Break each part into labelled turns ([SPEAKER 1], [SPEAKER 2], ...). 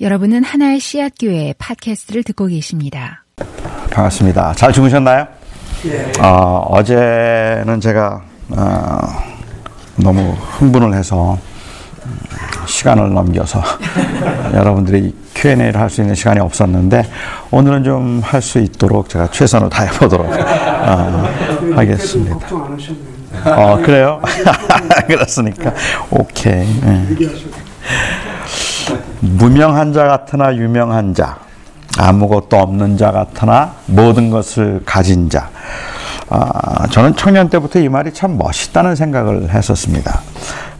[SPEAKER 1] 여러분은 하나의 씨앗 교회 팟캐스트를 듣고 계십니다.
[SPEAKER 2] 반갑습니다. 잘 주무셨나요? 예. 어, 어제는 제가 어, 너무 흥분을 해서 시간을 넘겨서 여러분들이 Q&A를 할 수 있는 시간이 없었는데 오늘은 좀 할 수 있도록 제가 최선을 다해 보도록 어, 하겠습니다. 어 그래요? 그렇습니까? 오케이. 네. 무명한 자 같으나 유명한 자, 아무것도 없는 자 같으나 모든 것을 가진 자. 아, 저는 청년 때부터 이 말이 참 멋있다는 생각을 했었습니다.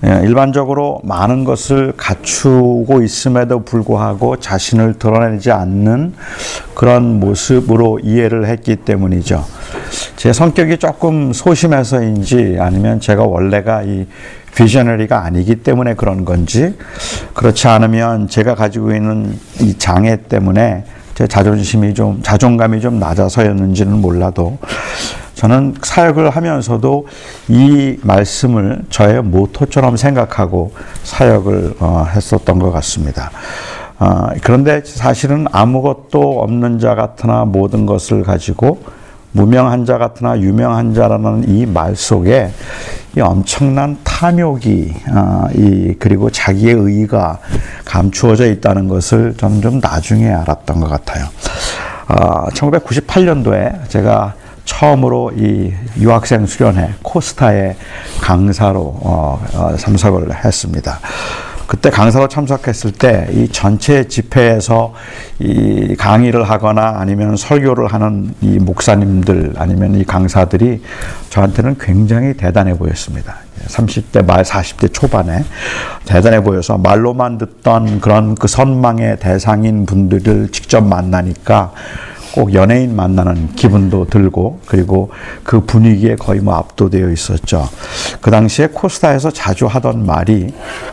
[SPEAKER 2] 예, 일반적으로 많은 것을 갖추고 있음에도 불구하고 자신을 드러내지 않는 그런 모습으로 이해를 했기 때문이죠. 제 성격이 조금 소심해서인지 아니면 제가 원래가 이 비저너리가 아니기 때문에 그런 건지 그렇지 않으면 제가 가지고 있는 이 장애 때문에 제 자존심이 좀 자존감이 좀 낮아서였는지는 몰라도 저는 사역을 하면서도 이 말씀을 저의 모토처럼 생각하고 사역을 어, 했었던 것 같습니다. 어, 그런데 사실은 아무것도 없는 자 같으나 모든 것을 가지고 무명한 자 같으나 유명한 자라는 이 말 속에 이 엄청난 탐욕이 어, 이 그리고 자기의 의가 감추어져 있다는 것을 저는 좀 나중에 알았던 것 같아요. 어, 1998년도에 제가 처음으로 이 유학생 수련회 코스타의 강사로 어, 어, 참석을 했습니다. 그때 강사로 참석했을 때 이 전체 집회에서 이 강의를 하거나 아니면 설교를 하는 이 목사님들 아니면 이 강사들이 저한테는 굉장히 대단해 보였습니다. 30대 말 40대 초반에 대단해 보여서 말로만 듣던 그런 그 선망의 대상인 분들을 직접 만나니까 꼭 연예인 만나는 기분도 들고 그리고 그 분위기에 거의 뭐 압도되어 있었죠. 그 당시에 코스타에서 자주 하던 말이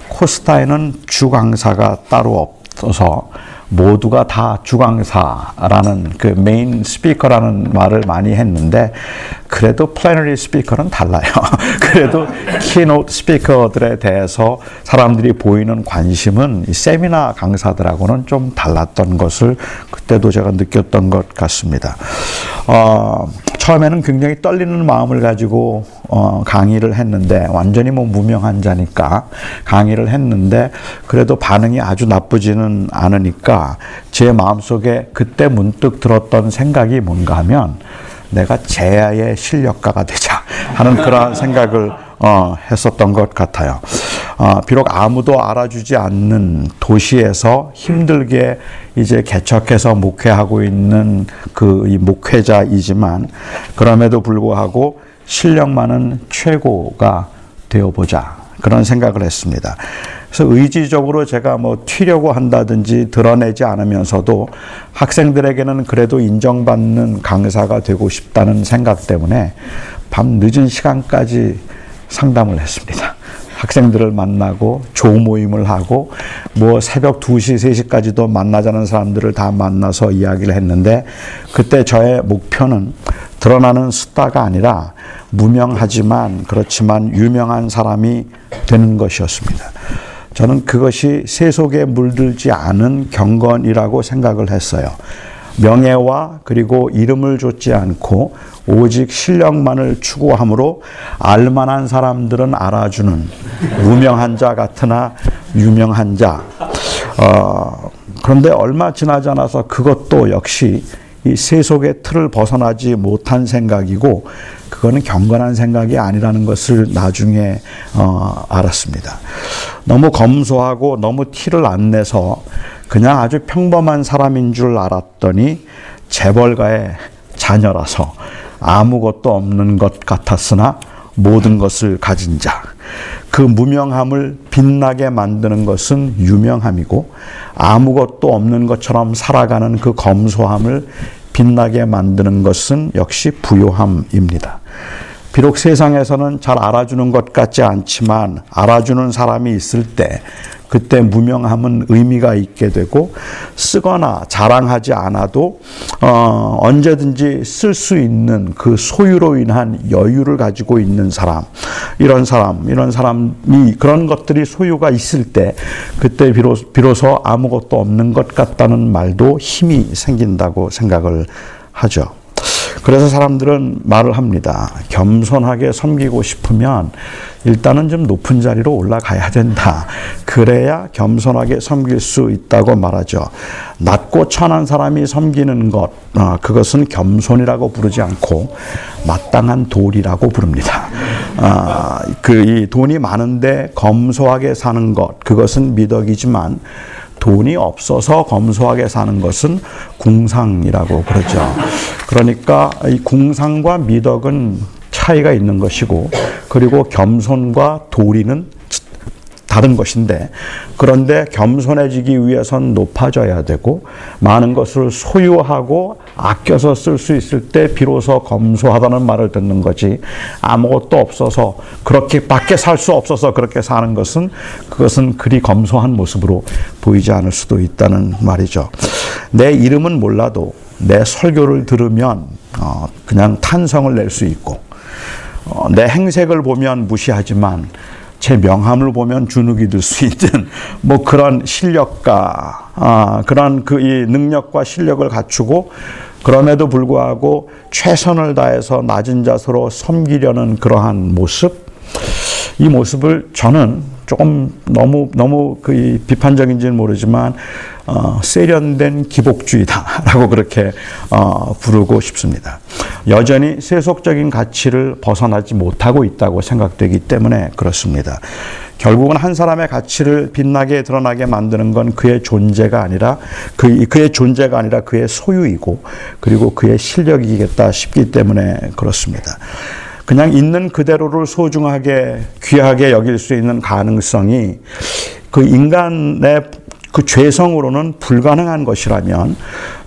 [SPEAKER 2] 코스타에는 주강사가 따로 없 어서 모두가 다 주강사라는 그 main speaker라는 말을 많이 했는데 그래도 plenary speaker는 달라요. 그래도 keynote speaker들에 대해서 사람들이 보이는 관심은 이 세미나 강사들하고는 좀 달랐던 것을 그때도 제가 느꼈던 것 같습니다. 어, 처음에는 굉장히 떨리는 마음을 가지고 어, 강의를 했는데 완전히 뭐 무명한 자니까 강의를 했는데 그래도 반응이 아주 나쁘지는 않으니까 제 마음속에 그때 문득 들었던 생각이 뭔가 하면 내가 제야의 실력가가 되자 하는 그런 생각을 어, 했었던 것 같아요. 어, 비록 아무도 알아주지 않는 도시에서 힘들게 이제 개척해서 목회하고 있는 그 목회자이지만 그럼에도 불구하고 실력만은 최고가 되어보자 그런 생각을 했습니다. 그래서 의지적으로 제가 뭐 튀려고 한다든지 드러내지 않으면서도 학생들에게는 그래도 인정받는 강사가 되고 싶다는 생각 때문에 밤 늦은 시간까지 상담을 했습니다. 학생들을 만나고 조모임을 하고 뭐 새벽 2시, 3시까지도 만나자는 사람들을 다 만나서 이야기를 했는데 그때 저의 목표는 드러나는 숫자가 아니라 무명하지만 그렇지만 유명한 사람이 되는 것이었습니다. 저는 그것이 세속에 물들지 않은 경건이라고 생각을 했어요. 명예와 그리고 이름을 줬지 않고 오직 실력만을 추구함으로 알만한 사람들은 알아주는 무명한 자 같으나 유명한 자. 어, 그런데 얼마 지나지 않아서 그것도 역시 이 세속의 틀을 벗어나지 못한 생각이고 그거는 경건한 생각이 아니라는 것을 나중에 어, 알았습니다. 너무 검소하고 너무 티를 안 내서 그냥 아주 평범한 사람인 줄 알았더니 재벌가의 자녀라서 아무것도 없는 것 같았으나 모든 것을 가진 자. 그 무명함을 빛나게 만드는 것은 유명함이고 아무것도 없는 것처럼 살아가는 그 검소함을 빛나게 만드는 것은 역시 부요함입니다. 비록 세상에서는 잘 알아주는 것 같지 않지만 알아주는 사람이 있을 때 그때 무명함은 의미가 있게 되고 쓰거나 자랑하지 않아도 어, 언제든지 쓸 수 있는 그 소유로 인한 여유를 가지고 있는 사람 이런 사람 이런 사람이 그런 것들이 소유가 있을 때 그때 비로소, 비로소 아무것도 없는 것 같다는 말도 힘이 생긴다고 생각을 하죠. 그래서 사람들은 말을 합니다. 겸손하게 섬기고 싶으면 일단은 좀 높은 자리로 올라가야 된다. 그래야 겸손하게 섬길 수 있다고 말하죠. 낮고 천한 사람이 섬기는 것, 어, 그것은 겸손이라고 부르지 않고 마땅한 도리라고 부릅니다. 어, 그이 돈이 많은데 검소하게 사는 것, 그것은 미덕이지만 돈이 없어서 검소하게 사는 것은 궁상이라고 그러죠. 그러니까 이 궁상과 미덕은 차이가 있는 것이고 그리고 겸손과 도리는 다른 것인데 그런데 겸손해지기 위해선 높아져야 되고 많은 것을 소유하고 아껴서 쓸 수 있을 때 비로소 검소하다는 말을 듣는 거지 아무것도 없어서 그렇게 밖에 살 수 없어서 그렇게 사는 것은 그것은 그리 검소한 모습으로 보이지 않을 수도 있다는 말이죠. 내 이름은 몰라도 내 설교를 들으면 어 그냥 탄성을 낼 수 있고 어내 행색을 보면 무시하지만 제 명함을 보면 주눅이 들 수 있는 뭐 그런 실력과 아, 그런 그 이 능력과 실력을 갖추고 그럼에도 불구하고 최선을 다해서 낮은 자세로 섬기려는 그러한 모습 이 모습을 저는 조금 너무 너무 그 비판적인지는 모르지만 어, 세련된 기복주의다라고 그렇게 어, 부르고 싶습니다. 여전히 세속적인 가치를 벗어나지 못하고 있다고 생각되기 때문에 그렇습니다. 결국은 한 사람의 가치를 빛나게 드러나게 만드는 건 그의 존재가 아니라 그, 그의 존재가 아니라 그의 소유이고 그리고 그의 실력이겠다 싶기 때문에 그렇습니다. 그냥 있는 그대로를 소중하게 귀하게 여길 수 있는 가능성이 그 인간의 그 죄성으로는 불가능한 것이라면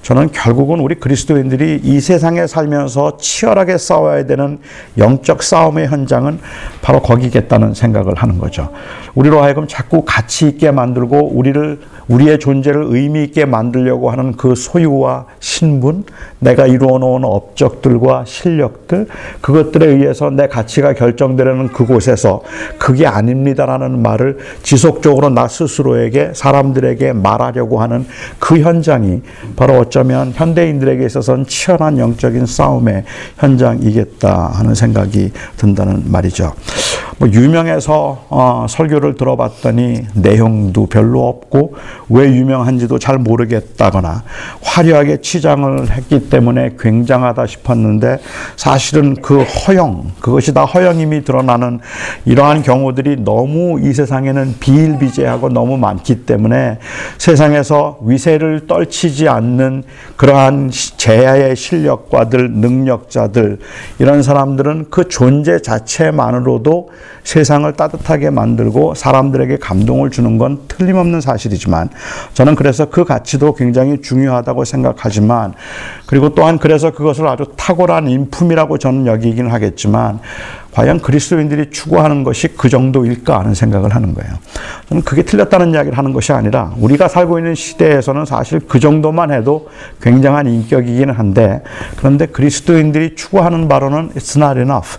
[SPEAKER 2] 저는 결국은 우리 그리스도인들이 이 세상에 살면서 치열하게 싸워야 되는 영적 싸움의 현장은 바로 거기겠다는 생각을 하는 거죠. 우리로 하여금 자꾸 가치 있게 만들고 우리를 우리의 존재를 의미 있게 만들려고 하는 그 소유와 신분, 내가 이루어 놓은 업적들과 실력들, 그것들에 의해서 내 가치가 결정되려는 그곳에서 그게 아닙니다라는 말을 지속적으로 나 스스로에게 사람들에게 말하려고 하는 그 현장이 바로 어쩌면 현대인들에게 있어서는 치열한 영적인 싸움의 현장이겠다 하는 생각이 든다는 말이죠. 뭐 유명해서 어, 설교를 들어봤더니 내용도 별로 없고 왜 유명한지도 잘 모르겠다거나 화려하게 치장을 했기 때문에 굉장하다 싶었는데 사실은 그 허영 그것이 다 허영임이 드러나는 이러한 경우들이 너무 이 세상에는 비일비재하고 너무 많기 때문에 세상에서 위세를 떨치지 않는 그러한 제야의 실력과들 능력자들 이런 사람들은 그 존재 자체만으로도 세상을 따뜻하게 만들고 사람들에게 감동을 주는 건 틀림없는 사실이지만 저는 그래서 그 가치도 굉장히 중요하다고 생각하지만 그리고 또한 그래서 그것을 아주 탁월한 인품이라고 저는 여기긴 하겠지만 과연 그리스도인들이 추구하는 것이 그 정도일까 하는 생각을 하는 거예요. 저는 그게 틀렸다는 이야기를 하는 것이 아니라 우리가 살고 있는 시대에서는 사실 그 정도만 해도 굉장한 인격이기는 한데 그런데 그리스도인들이 추구하는 바로는 it's not enough.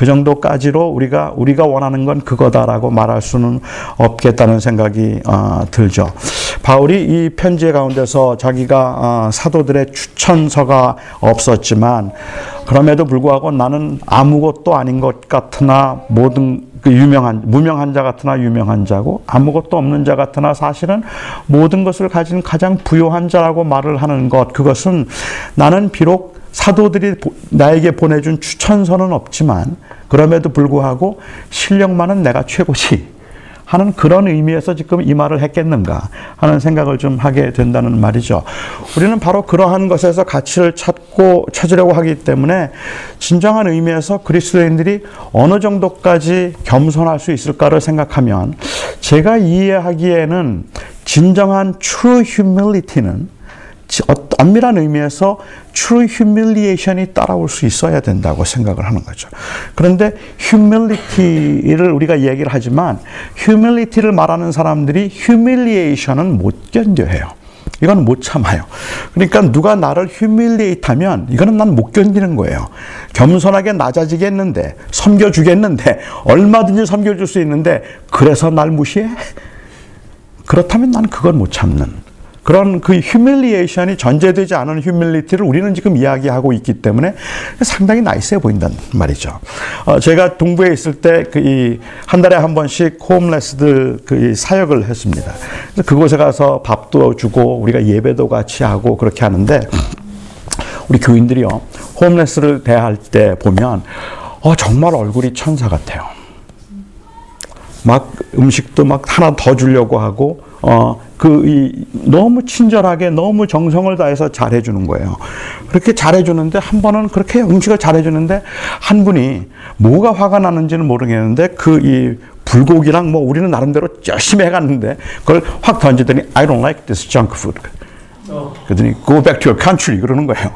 [SPEAKER 2] 그 정도까지로 우리가 우리가 원하는 건 그거다라고 말할 수는 없겠다는 생각이 어, 들죠. 바울이 이 편지 가운데서 자기가 어, 사도들의 추천서가 없었지만 그럼에도 불구하고 나는 아무것도 아닌 것 같으나 모든 그 유명한 무명한 자 같으나 유명한 자고 아무것도 없는 자 같으나 사실은 모든 것을 가진 가장 부요한 자라고 말을 하는 것. 그것은 나는 비록 사도들이 나에게 보내준 추천서는 없지만 그럼에도 불구하고 실력만은 내가 최고지 하는 그런 의미에서 지금 이 말을 했겠는가 하는 생각을 좀 하게 된다는 말이죠. 우리는 바로 그러한 것에서 가치를 찾고 찾으려고 하기 때문에 진정한 의미에서 그리스도인들이 어느 정도까지 겸손할 수 있을까를 생각하면 제가 이해하기에는 진정한 true humility는 엄밀한 의미에서 true humiliation이 따라올 수 있어야 된다고 생각을 하는 거죠. 그런데 humility를 우리가 얘기를 하지만 humility를 말하는 사람들이 humiliation은 못 견뎌해요. 이건 못 참아요. 그러니까 누가 나를 휴밀리에이트 하면 이거는 난 못 견디는 거예요. 겸손하게 낮아지겠는데, 섬겨주겠는데, 얼마든지 섬겨줄 수 있는데, 그래서 날 무시해? 그렇다면 난 그걸 못 참는. 그런 그 humiliation이 전제되지 않은 humility를 우리는 지금 이야기하고 있기 때문에 상당히 nice해 보인단 말이죠. 어, 제가 동부에 있을 때그한 달에 한 번씩 homeless들 그 사역을 했습니다. 그래서 그곳에 가서 밥도 주고 우리가 예배도 같이 하고 그렇게 하는데 우리 교인들이요 homeless를 대할 때 보면 어, 정말 얼굴이 천사 같아요. 막 음식도 막 하나 더 주려고 하고 어, 그, 이, 너무 친절하게, 너무 정성을 다해서 잘해주는 거예요. 그렇게 잘해주는데, 한 번은 그렇게 음식을 잘해주는데, 한 분이 뭐가 화가 나는지는 모르겠는데, 그, 이, 불고기랑 뭐 우리는 나름대로 열심히 해갔는데, 그걸 확 던지더니, I don't like this junk food. 그러더니, go back to your country. 그러는 거예요.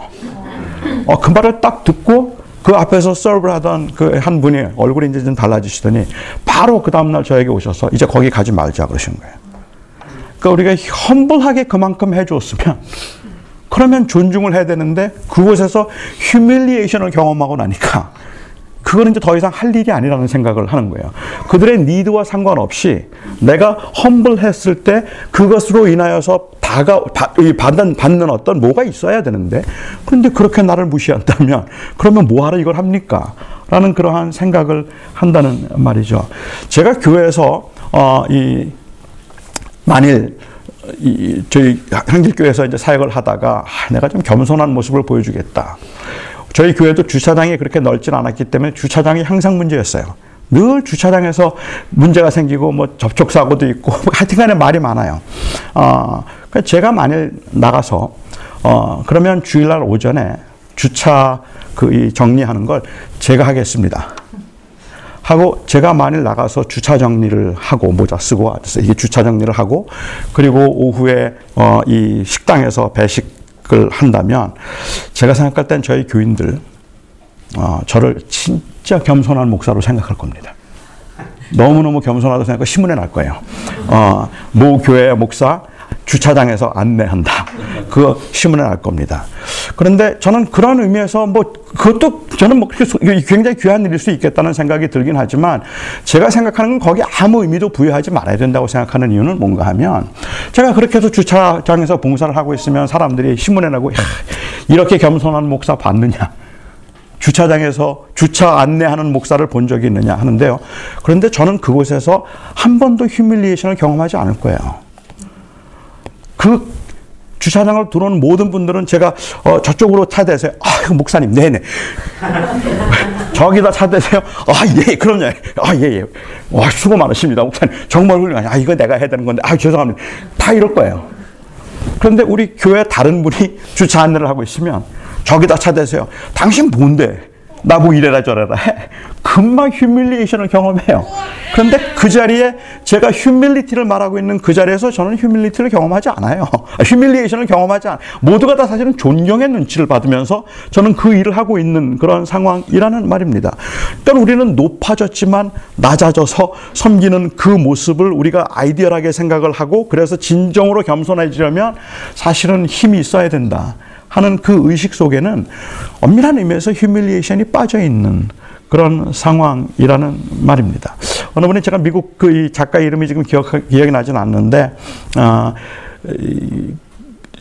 [SPEAKER 2] 어, 그 말을 딱 듣고, 그 앞에서 서브를 하던 그 한 분이 얼굴이 이제 좀 달라지시더니, 바로 그 다음날 저에게 오셔서, 이제 거기 가지 말자 그러시는 거예요. 그러니까 우리가 험블하게 그만큼 해줬으면 그러면 존중을 해야 되는데 그곳에서 휴밀리에이션을 경험하고 나니까 그거는 이제 더 이상 할 일이 아니라는 생각을 하는 거예요. 그들의 니드와 상관없이 내가 험블했을 때 그것으로 인하여서 다가 받는 받는 어떤 뭐가 있어야 되는데 그런데 그렇게 나를 무시한다면 그러면 뭐하러 이걸 합니까? 라는 그러한 생각을 한다는 말이죠. 제가 교회에서 어, 이 만일 이, 저희 향길교회에서 이제 사역을 하다가 아, 내가 좀 겸손한 모습을 보여주겠다. 저희 교회도 주차장이 그렇게 넓진 않았기 때문에 주차장이 항상 문제였어요. 늘 주차장에서 문제가 생기고 뭐 접촉 사고도 있고 하여튼간에 말이 많아요. 어, 제가 만일 나가서 어, 그러면 주일날 오전에 주차 그 정리하는 걸 제가 하겠습니다. 하고 제가 만일 나가서 주차 정리를 하고 모자 쓰고 이게 주차 정리를 하고 그리고 오후에 어, 이 식당에서 배식을 한다면 제가 생각할 땐 저희 교인들 어, 저를 진짜 겸손한 목사로 생각할 겁니다. 너무너무 겸손하다고 생각하고 신문에 날 거예요. 어, 모 교회 목사 주차장에서 안내한다. 그거 신문에 날 겁니다. 그런데 저는 그런 의미에서 뭐 그것도 저는 뭐 굉장히 귀한 일일 수 있겠다는 생각이 들긴 하지만 제가 생각하는 건 거기 아무 의미도 부여하지 말아야 된다고 생각하는 이유는 뭔가 하면 제가 그렇게 해서 주차장에서 봉사를 하고 있으면 사람들이 신문에 나고 이렇게 겸손한 목사 봤느냐. 주차장에서 주차 안내하는 목사를 본 적이 있느냐 하는데요. 그런데 저는 그곳에서 한 번도 휴밀리에이션을 경험하지 않을 거예요. 그 주차장을 들어오는 모든 분들은 제가 어, 저쪽으로 차 대세요. 아, 목사님, 네네. 저기다 차 대세요. 아, 예, 그럼요. 아, 예, 예. 와, 수고 많으십니다. 목사님. 정말 훌륭하네. 아, 이거 내가 해야 되는 건데. 아, 죄송합니다. 다 이럴 거예요. 그런데 우리 교회 다른 분이 주차 안내를 하고 있으면 저기다 차 대세요. 당신 뭔데? 나보고 이래라 저래라 해. 금방 humiliation을 경험해요. 그런데 그 자리에 제가 humility를 말하고 있는 그 자리에서 저는 humility를 경험하지 않아요. humiliation을 경험하지 않아요. 모두가 다 사실은 존경의 눈치를 받으면서 저는 그 일을 하고 있는 그런 상황이라는 말입니다. 그러니까 우리는 높아졌지만 낮아져서 섬기는 그 모습을 우리가 ideal하게 생각을 하고 그래서 진정으로 겸손해지려면 사실은 힘이 있어야 된다. 하는 그 의식 속에는 엄밀한 의미에서 휴밀리에이션이 빠져 있는 그런 상황이라는 말입니다. 어느 분이 제가 미국 그 작가 이름이 지금 기억 기억이 나지는 않는데 어,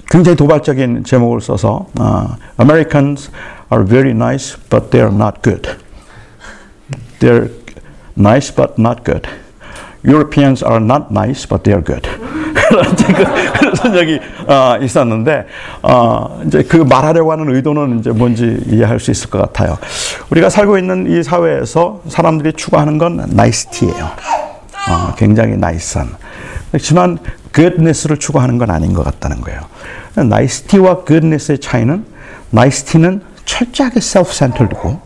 [SPEAKER 2] 굉장히 도발적인 제목을 써서 어, Americans are very nice, but they are not good. They're nice, but not good. Europeans are not nice, but they are good. 그런 그, 서적이 어, 있었는데 어, 이제 그 말하려고 하는 의도는 이제 뭔지 이해할 수 있을 것 같아요. 우리가 살고 있는 이 사회에서 사람들이 추구하는 건 nicety예요. 어, 굉장히 nice한. 그렇지만 goodness를 추구하는 건 아닌 것 같다는 거예요. nicety와 goodness의 차이는 nicety는 철저하게 self-centered고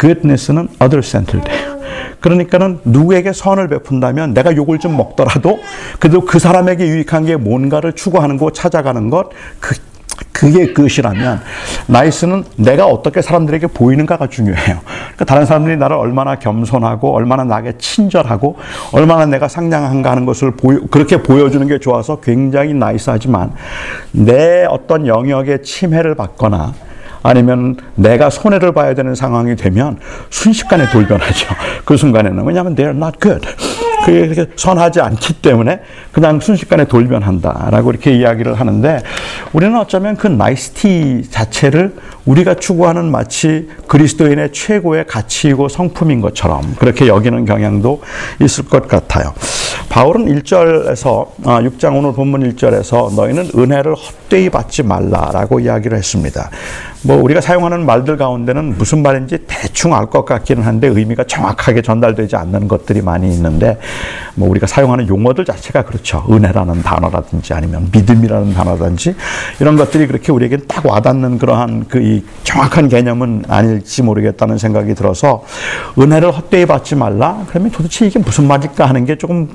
[SPEAKER 2] goodness는 other-centered예요. 그러니까는 누구에게 선을 베푼다면 내가 욕을 좀 먹더라도 그래도 그 사람에게 유익한 게 뭔가를 추구하는 것, 찾아가는 것, 그 그게 끝이라면 나이스는 내가 어떻게 사람들에게 보이는가가 중요해요. 그러니까 다른 사람들이 나를 얼마나 겸손하고 얼마나 나에게 친절하고 얼마나 내가 상냥한가 하는 것을 보여, 그렇게 보여주는 게 좋아서 굉장히 나이스하지만 내 어떤 영역에 침해를 받거나 아니면 내가 손해를 봐야 되는 상황이 되면 순식간에 돌변하죠. 그 순간에는 왜냐하면 they're not good. 그게 선하지 않기 때문에 그냥 순식간에 돌변한다라고 이렇게 이야기를 하는데 우리는 어쩌면 그 nicety 자체를 우리가 추구하는 마치 그리스도인의 최고의 가치이고 성품인 것처럼 그렇게 여기는 경향도 있을 것 같아요. 바울은 1절에서 6장 아, 오늘 본문 1절에서 너희는 은혜를 헛되이 받지 말라라고 이야기를 했습니다. 뭐 우리가 사용하는 말들 가운데는 무슨 말인지 대충 알 것 같기는 한데 의미가 정확하게 전달되지 않는 것들이 많이 있는데 뭐 우리가 사용하는 용어들 자체가 그렇죠. 은혜라는 단어라든지 아니면 믿음이라는 단어라든지 이런 것들이 그렇게 우리에게 딱 와닿는 그러한 그 정확한 개념은 아닐지 모르겠다는 생각이 들어서 은혜를 헛되이 받지 말라. 그러면 도대체 이게 무슨 말일까 하는 게 조금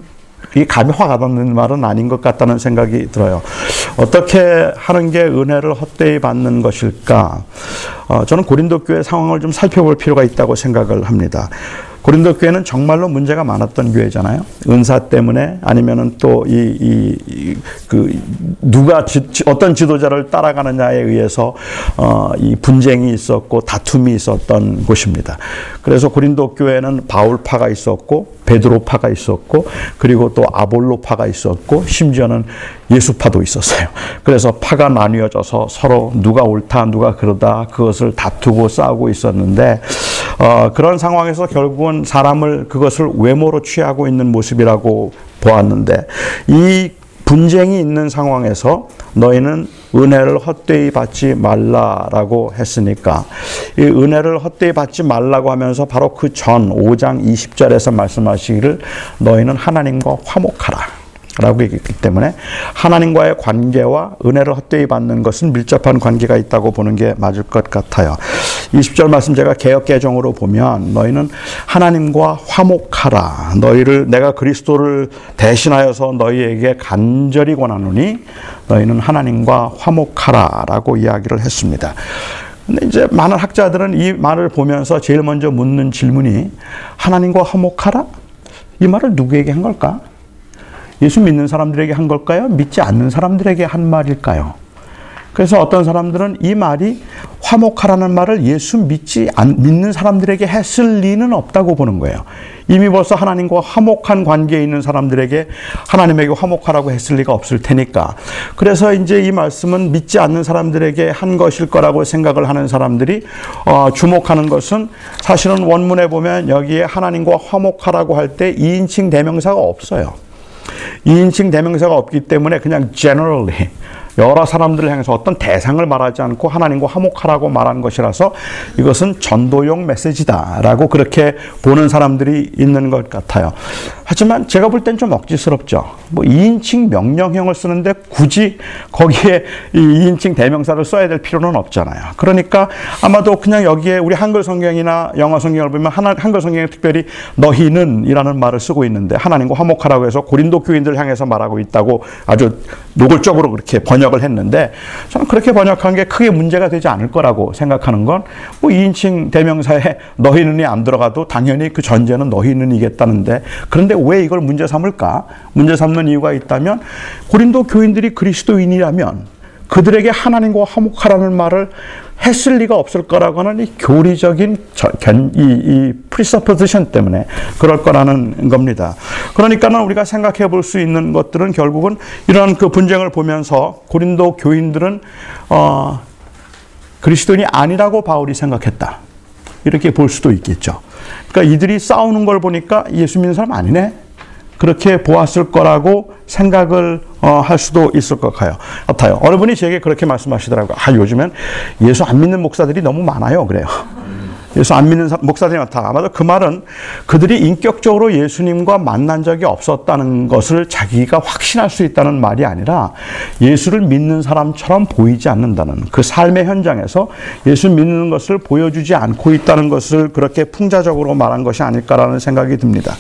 [SPEAKER 2] 이 감이 화가 닿는 말은 아닌 것 같다는 생각이 들어요. 어떻게 하는 게 은혜를 헛되이 받는 것일까? 어, 저는 고린도 교회 상황을 좀 살펴볼 필요가 있다고 생각을 합니다. 고린도 교회는 정말로 문제가 많았던 교회잖아요. 은사 때문에 아니면은 또 이 이 그 누가 지, 어떤 지도자를 따라가느냐에 의해서 어, 이 분쟁이 있었고 다툼이 있었던 곳입니다. 그래서 고린도 교회는 바울파가 있었고 베드로파가 있었고 그리고 또 아볼로파가 있었고 심지어는 예수파도 있었어요. 그래서 파가 나뉘어져서 서로 누가 옳다 누가 그러다 그것을 다투고 싸우고 있었는데 어, 그런 상황에서 결국은 사람을 그것을 외모로 취하고 있는 모습이라고 보았는데 이 분쟁이 있는 상황에서 너희는 은혜를 헛되이 받지 말라라고 했으니까 이 은혜를 헛되이 받지 말라고 하면서 바로 그 전 5장 20절에서 말씀하시기를 너희는 하나님과 화목하라. 라고 얘기했기 때문에 하나님과의 관계와 은혜를 헛되이 받는 것은 밀접한 관계가 있다고 보는 게 맞을 것 같아요. 20절 말씀 제가 개혁 개정으로 보면 너희는 하나님과 화목하라. 너희를 내가 그리스도를 대신하여서 너희에게 간절히 권하노니 너희는 하나님과 화목하라라고 이야기를 했습니다. 근데 이제 많은 학자들은 이 말을 보면서 제일 먼저 묻는 질문이 하나님과 화목하라? 이 말을 누구에게 한 걸까? 예수 믿는 사람들에게 한 걸까요? 믿지 않는 사람들에게 한 말일까요? 그래서 어떤 사람들은 이 말이 화목하라는 말을 예수 믿지 않, 믿는 사람들에게 했을 리는 없다고 보는 거예요. 이미 벌써 하나님과 화목한 관계에 있는 사람들에게 하나님에게 화목하라고 했을 리가 없을 테니까. 그래서 이제 이 말씀은 믿지 않는 사람들에게 한 것일 거라고 생각을 하는 사람들이 어, 주목하는 것은 사실은 원문에 보면 여기에 하나님과 화목하라고 할 때 2인칭 대명사가 없어요. 2인칭 대명사가 없기 때문에 그냥 generally 여러 사람들을 향해서 어떤 대상을 말하지 않고 하나님과 화목하라고 말하는 것이라서 이것은 전도용 메시지다라고 그렇게 보는 사람들이 있는 것 같아요. 하지만 제가 볼 땐 좀 억지스럽죠. 뭐 2인칭 명령형을 쓰는데 굳이 거기에 이 2인칭 대명사를 써야 될 필요는 없잖아요. 그러니까 아마도 그냥 여기에 우리 한글 성경이나 영어 성경을 보면 한글 성경에 특별히 너희는 이라는 말을 쓰고 있는데 하나님과 화목하라고 해서 고린도 교인들 향해서 말하고 있다고 아주 노골적으로 그렇게 번 역을 했는데 저는 그렇게 번역한 게 크게 문제가 되지 않을 거라고 생각하는 건 뭐 2인칭 대명사에 너희는이 안 들어가도 당연히 그 전제는 너희는이겠다는데 그런데 왜 이걸 문제 삼을까? 문제 삼는 이유가 있다면 고린도 교인들이 그리스도인이라면 그들에게 하나님과 화목하라는 말을 했을 리가 없을 거라고 하는 이 교리적인 이, 이 presupposition 때문에 그럴 거라는 겁니다. 그러니까는 우리가 생각해 볼 수 있는 것들은 결국은 이런 그 분쟁을 보면서 고린도 교인들은 어, 그리스도인이 아니라고 바울이 생각했다. 이렇게 볼 수도 있겠죠. 그러니까 이들이 싸우는 걸 보니까 예수 믿는 사람 아니네. 그렇게 보았을 거라고 생각을 어, 할 수도 있을 것 같아요. 어느 분이 제게 그렇게 말씀하시더라고요. 아, 요즘엔 예수 안 믿는 목사들이 너무 많아요. 그래요. 예수 안 믿는 목사들이 많다. 아마도 그 말은 그들이 인격적으로 예수님과 만난 적이 없었다는 것을 자기가 확신할 수 있다는 말이 아니라 예수를 믿는 사람처럼 보이지 않는다는 그 삶의 현장에서 예수 믿는 것을 보여주지 않고 있다는 것을 그렇게 풍자적으로 말한 것이 아닐까라는 생각이 듭니다.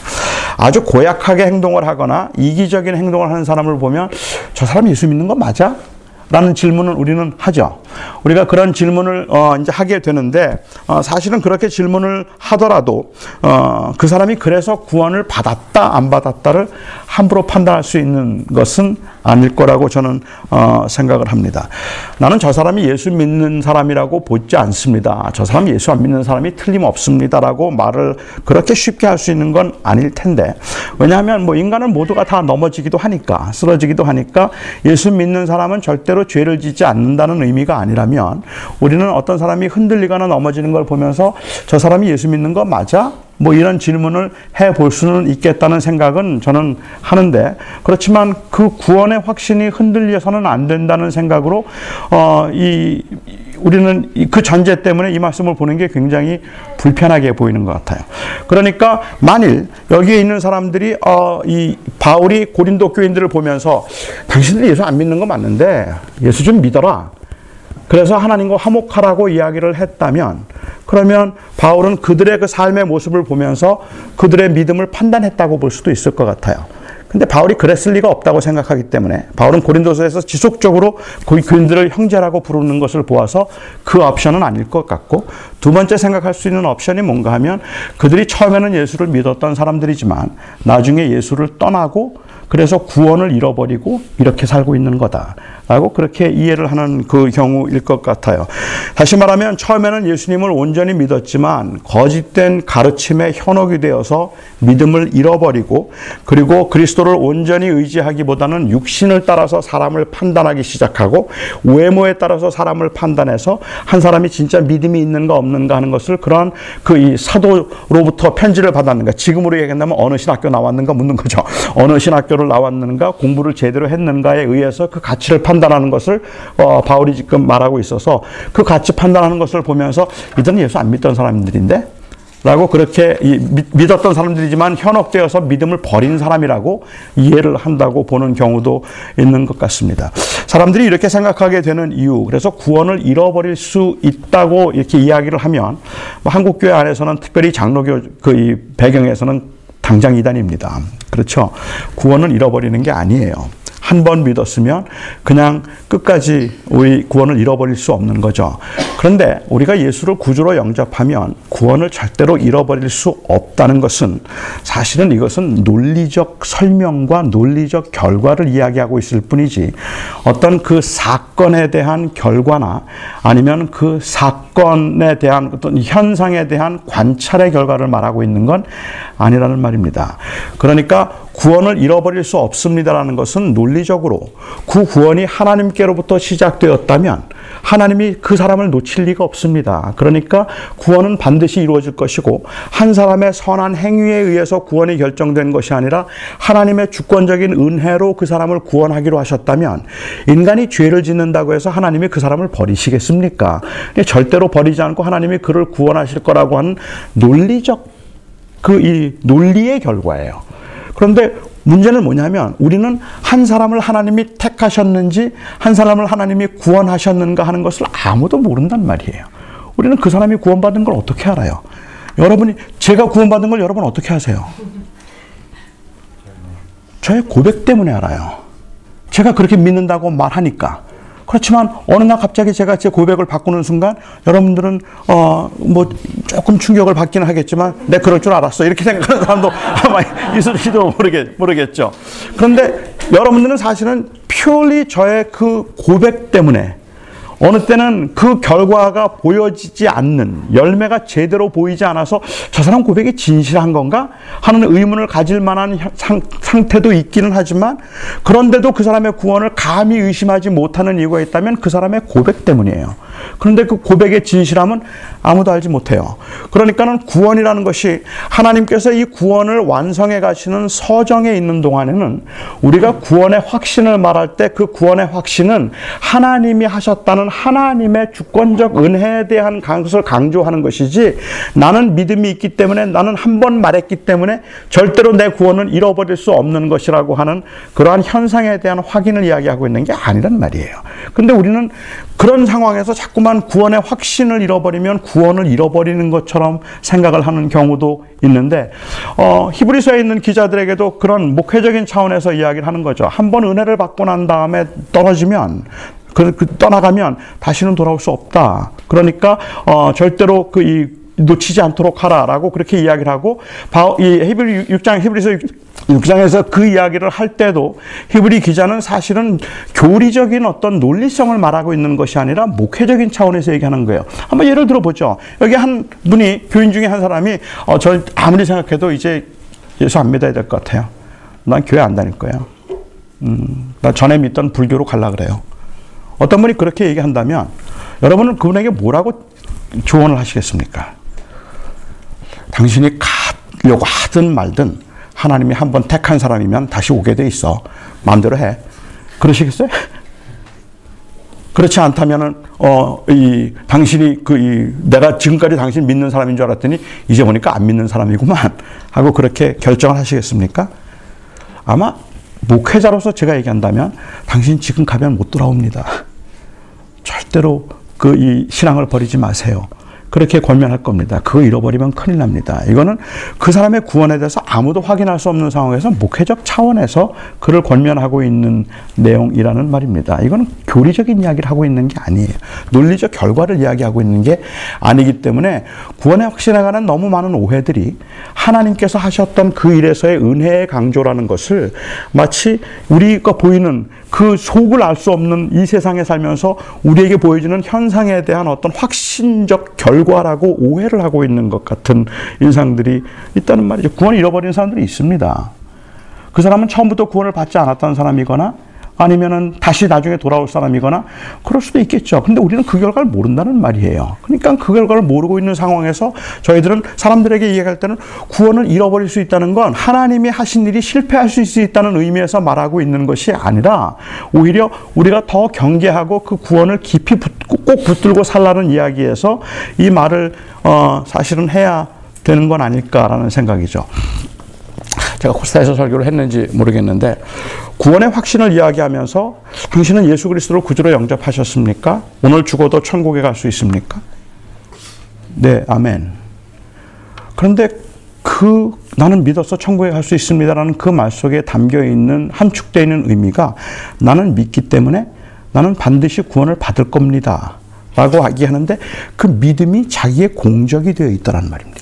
[SPEAKER 2] 아주 고약하게 행동을 하거나 이기적인 행동을 하는 사람을 보면 저 사람 예수 믿는 거 맞아? 라는 질문을 우리는 하죠. 우리가 그런 질문을 어 이제 하게 되는데 어 사실은 그렇게 질문을 하더라도 어 그 사람이 그래서 구원을 받았다 안 받았다를 함부로 판단할 수 있는 것은 아닐 거라고 저는 어 생각을 합니다. 나는 저 사람이 예수 믿는 사람이라고 보지 않습니다. 저 사람이 예수 안 믿는 사람이 틀림없습니다라고 말을 그렇게 쉽게 할 수 있는 건 아닐 텐데 왜냐하면 뭐 인간은 모두가 다 넘어지기도 하니까 쓰러지기도 하니까 예수 믿는 사람은 절대로 죄를 짓지 않는다는 의미가 아니라면 우리는 어떤 사람이 흔들리거나 넘어지는 걸 보면서 저 사람이 예수 믿는 거 맞아? 뭐 이런 질문을 해 볼 수는 있겠다는 생각은 저는 하는데 그렇지만 그 구원의 확신이 흔들려서는 안 된다는 생각으로 어 이 우리는 그 전제 때문에 이 말씀을 보는 게 굉장히 불편하게 보이는 것 같아요. 그러니까 만일 여기에 있는 사람들이 어, 이 바울이 고린도 교인들을 보면서 당신들이 예수 안 믿는 거 맞는데 예수 좀 믿어라. 그래서 하나님과 화목하라고 이야기를 했다면 그러면 바울은 그들의 그 삶의 모습을 보면서 그들의 믿음을 판단했다고 볼 수도 있을 것 같아요. 근데 바울이 그랬을 리가 없다고 생각하기 때문에 바울은 고린도서에서 지속적으로 교인들을 형제라고 부르는 것을 보아서 그 옵션은 아닐 것 같고 두 번째 생각할 수 있는 옵션이 뭔가 하면 그들이 처음에는 예수를 믿었던 사람들이지만 나중에 예수를 떠나고 그래서 구원을 잃어버리고 이렇게 살고 있는 거다 라고 그렇게 이해를 하는 그 경우일 것 같아요. 다시 말하면 처음에는 예수님을 온전히 믿었지만 거짓된 가르침에 현혹이 되어서 믿음을 잃어버리고 그리고 그리스도를 온전히 의지하기보다는 육신을 따라서 사람을 판단하기 시작하고 외모에 따라서 사람을 판단해서 한 사람이 진짜 믿음이 있는가 없는가 하는 것을 그런 그 이 사도로부터 편지를 받았는가 지금으로 얘기한다면 어느 신학교 나왔는가 묻는 거죠. 어느 신학교를 학교를 나왔는가 공부를 제대로 했는가에 의해서 그 가치를 판단 하는 것을 어, 바울이 지금 말하고 있어서 그 가치 판단하는 것을 보면서 이들은 예수 안 믿던 사람들인데 라고 그렇게 믿었던 사람들이지만 현혹되어서 믿음을 버린 사람이라고 이해를 한다고 보는 경우도 있는 것 같습니다. 사람들이 이렇게 생각하게 되는 이유, 그래서 구원을 잃어버릴 수 있다고 이렇게 이야기를 하면 뭐 한국교회 안에서는 특별히 장로교 그 배경에서는 당장 이단입니다. 그렇죠? 구원을 잃어버리는 게 아니에요. 한 번 믿었으면 그냥 끝까지 우리 구원을 잃어버릴 수 없는 거죠. 그런데 우리가 예수를 구주로 영접하면 구원을 절대로 잃어버릴 수 없다는 것은 사실은 이것은 논리적 설명과 논리적 결과를 이야기하고 있을 뿐이지 어떤 그 사건에 대한 결과나 아니면 그 사건에 대한 어떤 현상에 대한 관찰의 결과를 말하고 있는 건 아니라는 말입니다. 그러니까 구원을 잃어버릴 수 없습니다라는 것은 논리적으로 그 구원이 하나님께로부터 시작되었다면 하나님이 그 사람을 놓칠 리가 없습니다. 그러니까 구원은 반드시 이루어질 것이고 한 사람의 선한 행위에 의해서 구원이 결정된 것이 아니라 하나님의 주권적인 은혜로 그 사람을 구원하기로 하셨다면 인간이 죄를 짓는다고 해서 하나님이 그 사람을 버리시겠습니까? 절대로 버리지 않고 하나님이 그를 구원하실 거라고 하는 논리적 그 이 논리의 결과예요. 그런데 문제는 뭐냐면 우리는 한 사람을 하나님이 택하셨는지 한 사람을 하나님이 구원하셨는가 하는 것을 아무도 모른단 말이에요. 우리는 그 사람이 구원받은 걸 어떻게 알아요? 여러분이 제가 구원받은 걸 여러분 어떻게 아세요? 저의 고백 때문에 알아요. 제가 그렇게 믿는다고 말하니까 그렇지만 어느 날 갑자기 제가 제 고백을 바꾸는 순간 여러분들은 어 뭐 조금 충격을 받기는 하겠지만 내 그럴 줄 알았어 이렇게 생각하는 사람도 아마 있을지도 모르겠 모르겠죠. 그런데 여러분들은 사실은 퓨리 저의 그 고백 때문에 어느 때는 그 결과가 보여지지 않는 열매가 제대로 보이지 않아서 저 사람 고백이 진실한 건가 하는 의문을 가질 만한 상, 상태도 있기는 하지만 그런데도 그 사람의 구원을 감히 의심하지 못하는 이유가 있다면 그 사람의 고백 때문이에요. 그런데 그 고백의 진실함은 아무도 알지 못해요. 그러니까는 구원이라는 것이 하나님께서 이 구원을 완성해 가시는 서정에 있는 동안에는 우리가 구원의 확신을 말할 때 그 구원의 확신은 하나님이 하셨다는 하나님의 주권적 은혜에 대한 것을 강조하는 것이지 나는 믿음이 있기 때문에 나는 한 번 말했기 때문에 절대로 내 구원은 잃어버릴 수 없는 것이라고 하는 그러한 현상에 대한 확인을 이야기하고 있는 게 아니란 말이에요. 근데 우리는 그런 상황에서 자꾸만 구원의 확신을 잃어버리면 구원을 잃어버리는 것처럼 생각을 하는 경우도 있는데 어, 히브리서에 있는 기자들에게도 그런 목회적인 차원에서 이야기를 하는 거죠. 한 번 은혜를 받고 난 다음에 떨어지면 그, 그 떠나가면 다시는 돌아올 수 없다. 그러니까 어, 절대로 그 이 놓치지 않도록 하라라고 그렇게 이야기를 하고 이 히브리 6장 히브리서 6장에서 그 이야기를 할 때도 히브리 기자는 사실은 교리적인 어떤 논리성을 말하고 있는 것이 아니라 목회적인 차원에서 얘기하는 거예요. 한번 예를 들어 보죠. 여기 한 분이 교인 중에 한 사람이 어, 저 아무리 생각해도 이제 예수 안 믿어야 될 것 같아요. 난 교회 안 다닐 거예요. 음, 나 전에 믿던 불교로 갈라 그래요. 어떤 분이 그렇게 얘기한다면 여러분은 그분에게 뭐라고 조언을 하시겠습니까? 당신이 가려고 하든 말든 하나님이 한 번 택한 사람이면 다시 오게 돼 있어. 마음대로 해. 그러시겠어요? 그렇지 않다면은 어 이 당신이 그 이 내가 지금까지 당신 믿는 사람인 줄 알았더니 이제 보니까 안 믿는 사람이구만 하고 그렇게 결정을 하시겠습니까? 아마 목회자로서 제가 얘기한다면 당신 지금 가면 못 돌아옵니다. 절대로 그 이 신앙을 버리지 마세요. 그렇게 권면할 겁니다. 그거 잃어버리면 큰일 납니다. 이거는 그 사람의 구원에 대해서 아무도 확인할 수 없는 상황에서 목회적 차원에서 그를 권면하고 있는 내용이라는 말입니다. 이거는 교리적인 이야기를 하고 있는 게 아니에요. 논리적 결과를 이야기하고 있는 게 아니기 때문에 구원의 확신에 관한 너무 많은 오해들이 하나님께서 하셨던 그 일에서의 은혜의 강조라는 것을 마치 우리가 보이는 그 속을 알 수 없는 이 세상에 살면서 우리에게 보여지는 현상에 대한 어떤 확신적 결과 라고 오해를 하고 있는 것 같은 인상들이 있다는 말이죠. 구원을 잃어버린 사람들이 있습니다. 그 사람은 처음부터 구원을 받지 않았던 사람이거나 아니면은 다시 나중에 돌아올 사람이거나 그럴 수도 있겠죠. 근데 우리는 그 결과를 모른다는 말이에요. 그러니까 그 결과를 모르고 있는 상황에서 저희들은 사람들에게 이야기할 때는 구원을 잃어버릴 수 있다는 건 하나님이 하신 일이 실패할 수 있다는 의미에서 말하고 있는 것이 아니라 오히려 우리가 더 경계하고 그 구원을 깊이 꼭 붙들고 살라는 이야기에서 이 말을 어 사실은 해야 되는 건 아닐까라는 생각이죠. 제가 코스타에서 설교를 했는지 모르겠는데 구원의 확신을 이야기하면서 당신은 예수 그리스도를 구주로 영접하셨습니까? 오늘 죽어도 천국에 갈 수 있습니까? 네, 아멘. 그런데 그 나는 믿어서 천국에 갈 수 있습니다라는 그 말 속에 담겨 있는 함축되어 있는 의미가 나는 믿기 때문에 나는 반드시 구원을 받을 겁니다. 라고 이야기하는데 그 믿음이 자기의 공적이 되어 있다는 말입니다.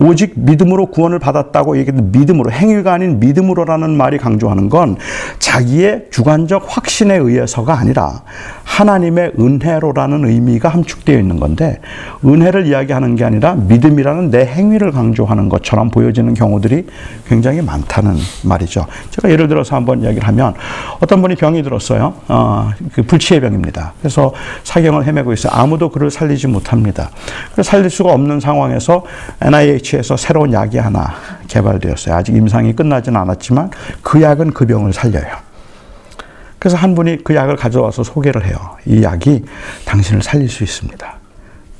[SPEAKER 2] 오직 믿음으로 구원을 받았다고 얘기했는데 믿음으로 행위가 아닌 믿음으로라는 말이 강조하는 건 자기의 주관적 확신에 의해서가 아니라 하나님의 은혜로라는 의미가 함축되어 있는 건데 은혜를 이야기하는 게 아니라 믿음이라는 내 행위를 강조하는 것처럼 보여지는 경우들이 굉장히 많다는 말이죠. 제가 예를 들어서 한번 이야기를 하면 어떤 분이 병이 들었어요. 어, 그 불치의 병입니다. 그래서 사경을 헤매고 있어요. 아무도 그를 살리지 못합니다. 살릴 수가 없는 상황에서 NIH 에서 새로운 약이 하나 개발되었어요. 아직 임상이 끝나지는 않았지만 그 약은 그 병을 살려요. 그래서 한 분이 그 약을 가져와서 소개를 해요. 이 약이 당신을 살릴 수 있습니다.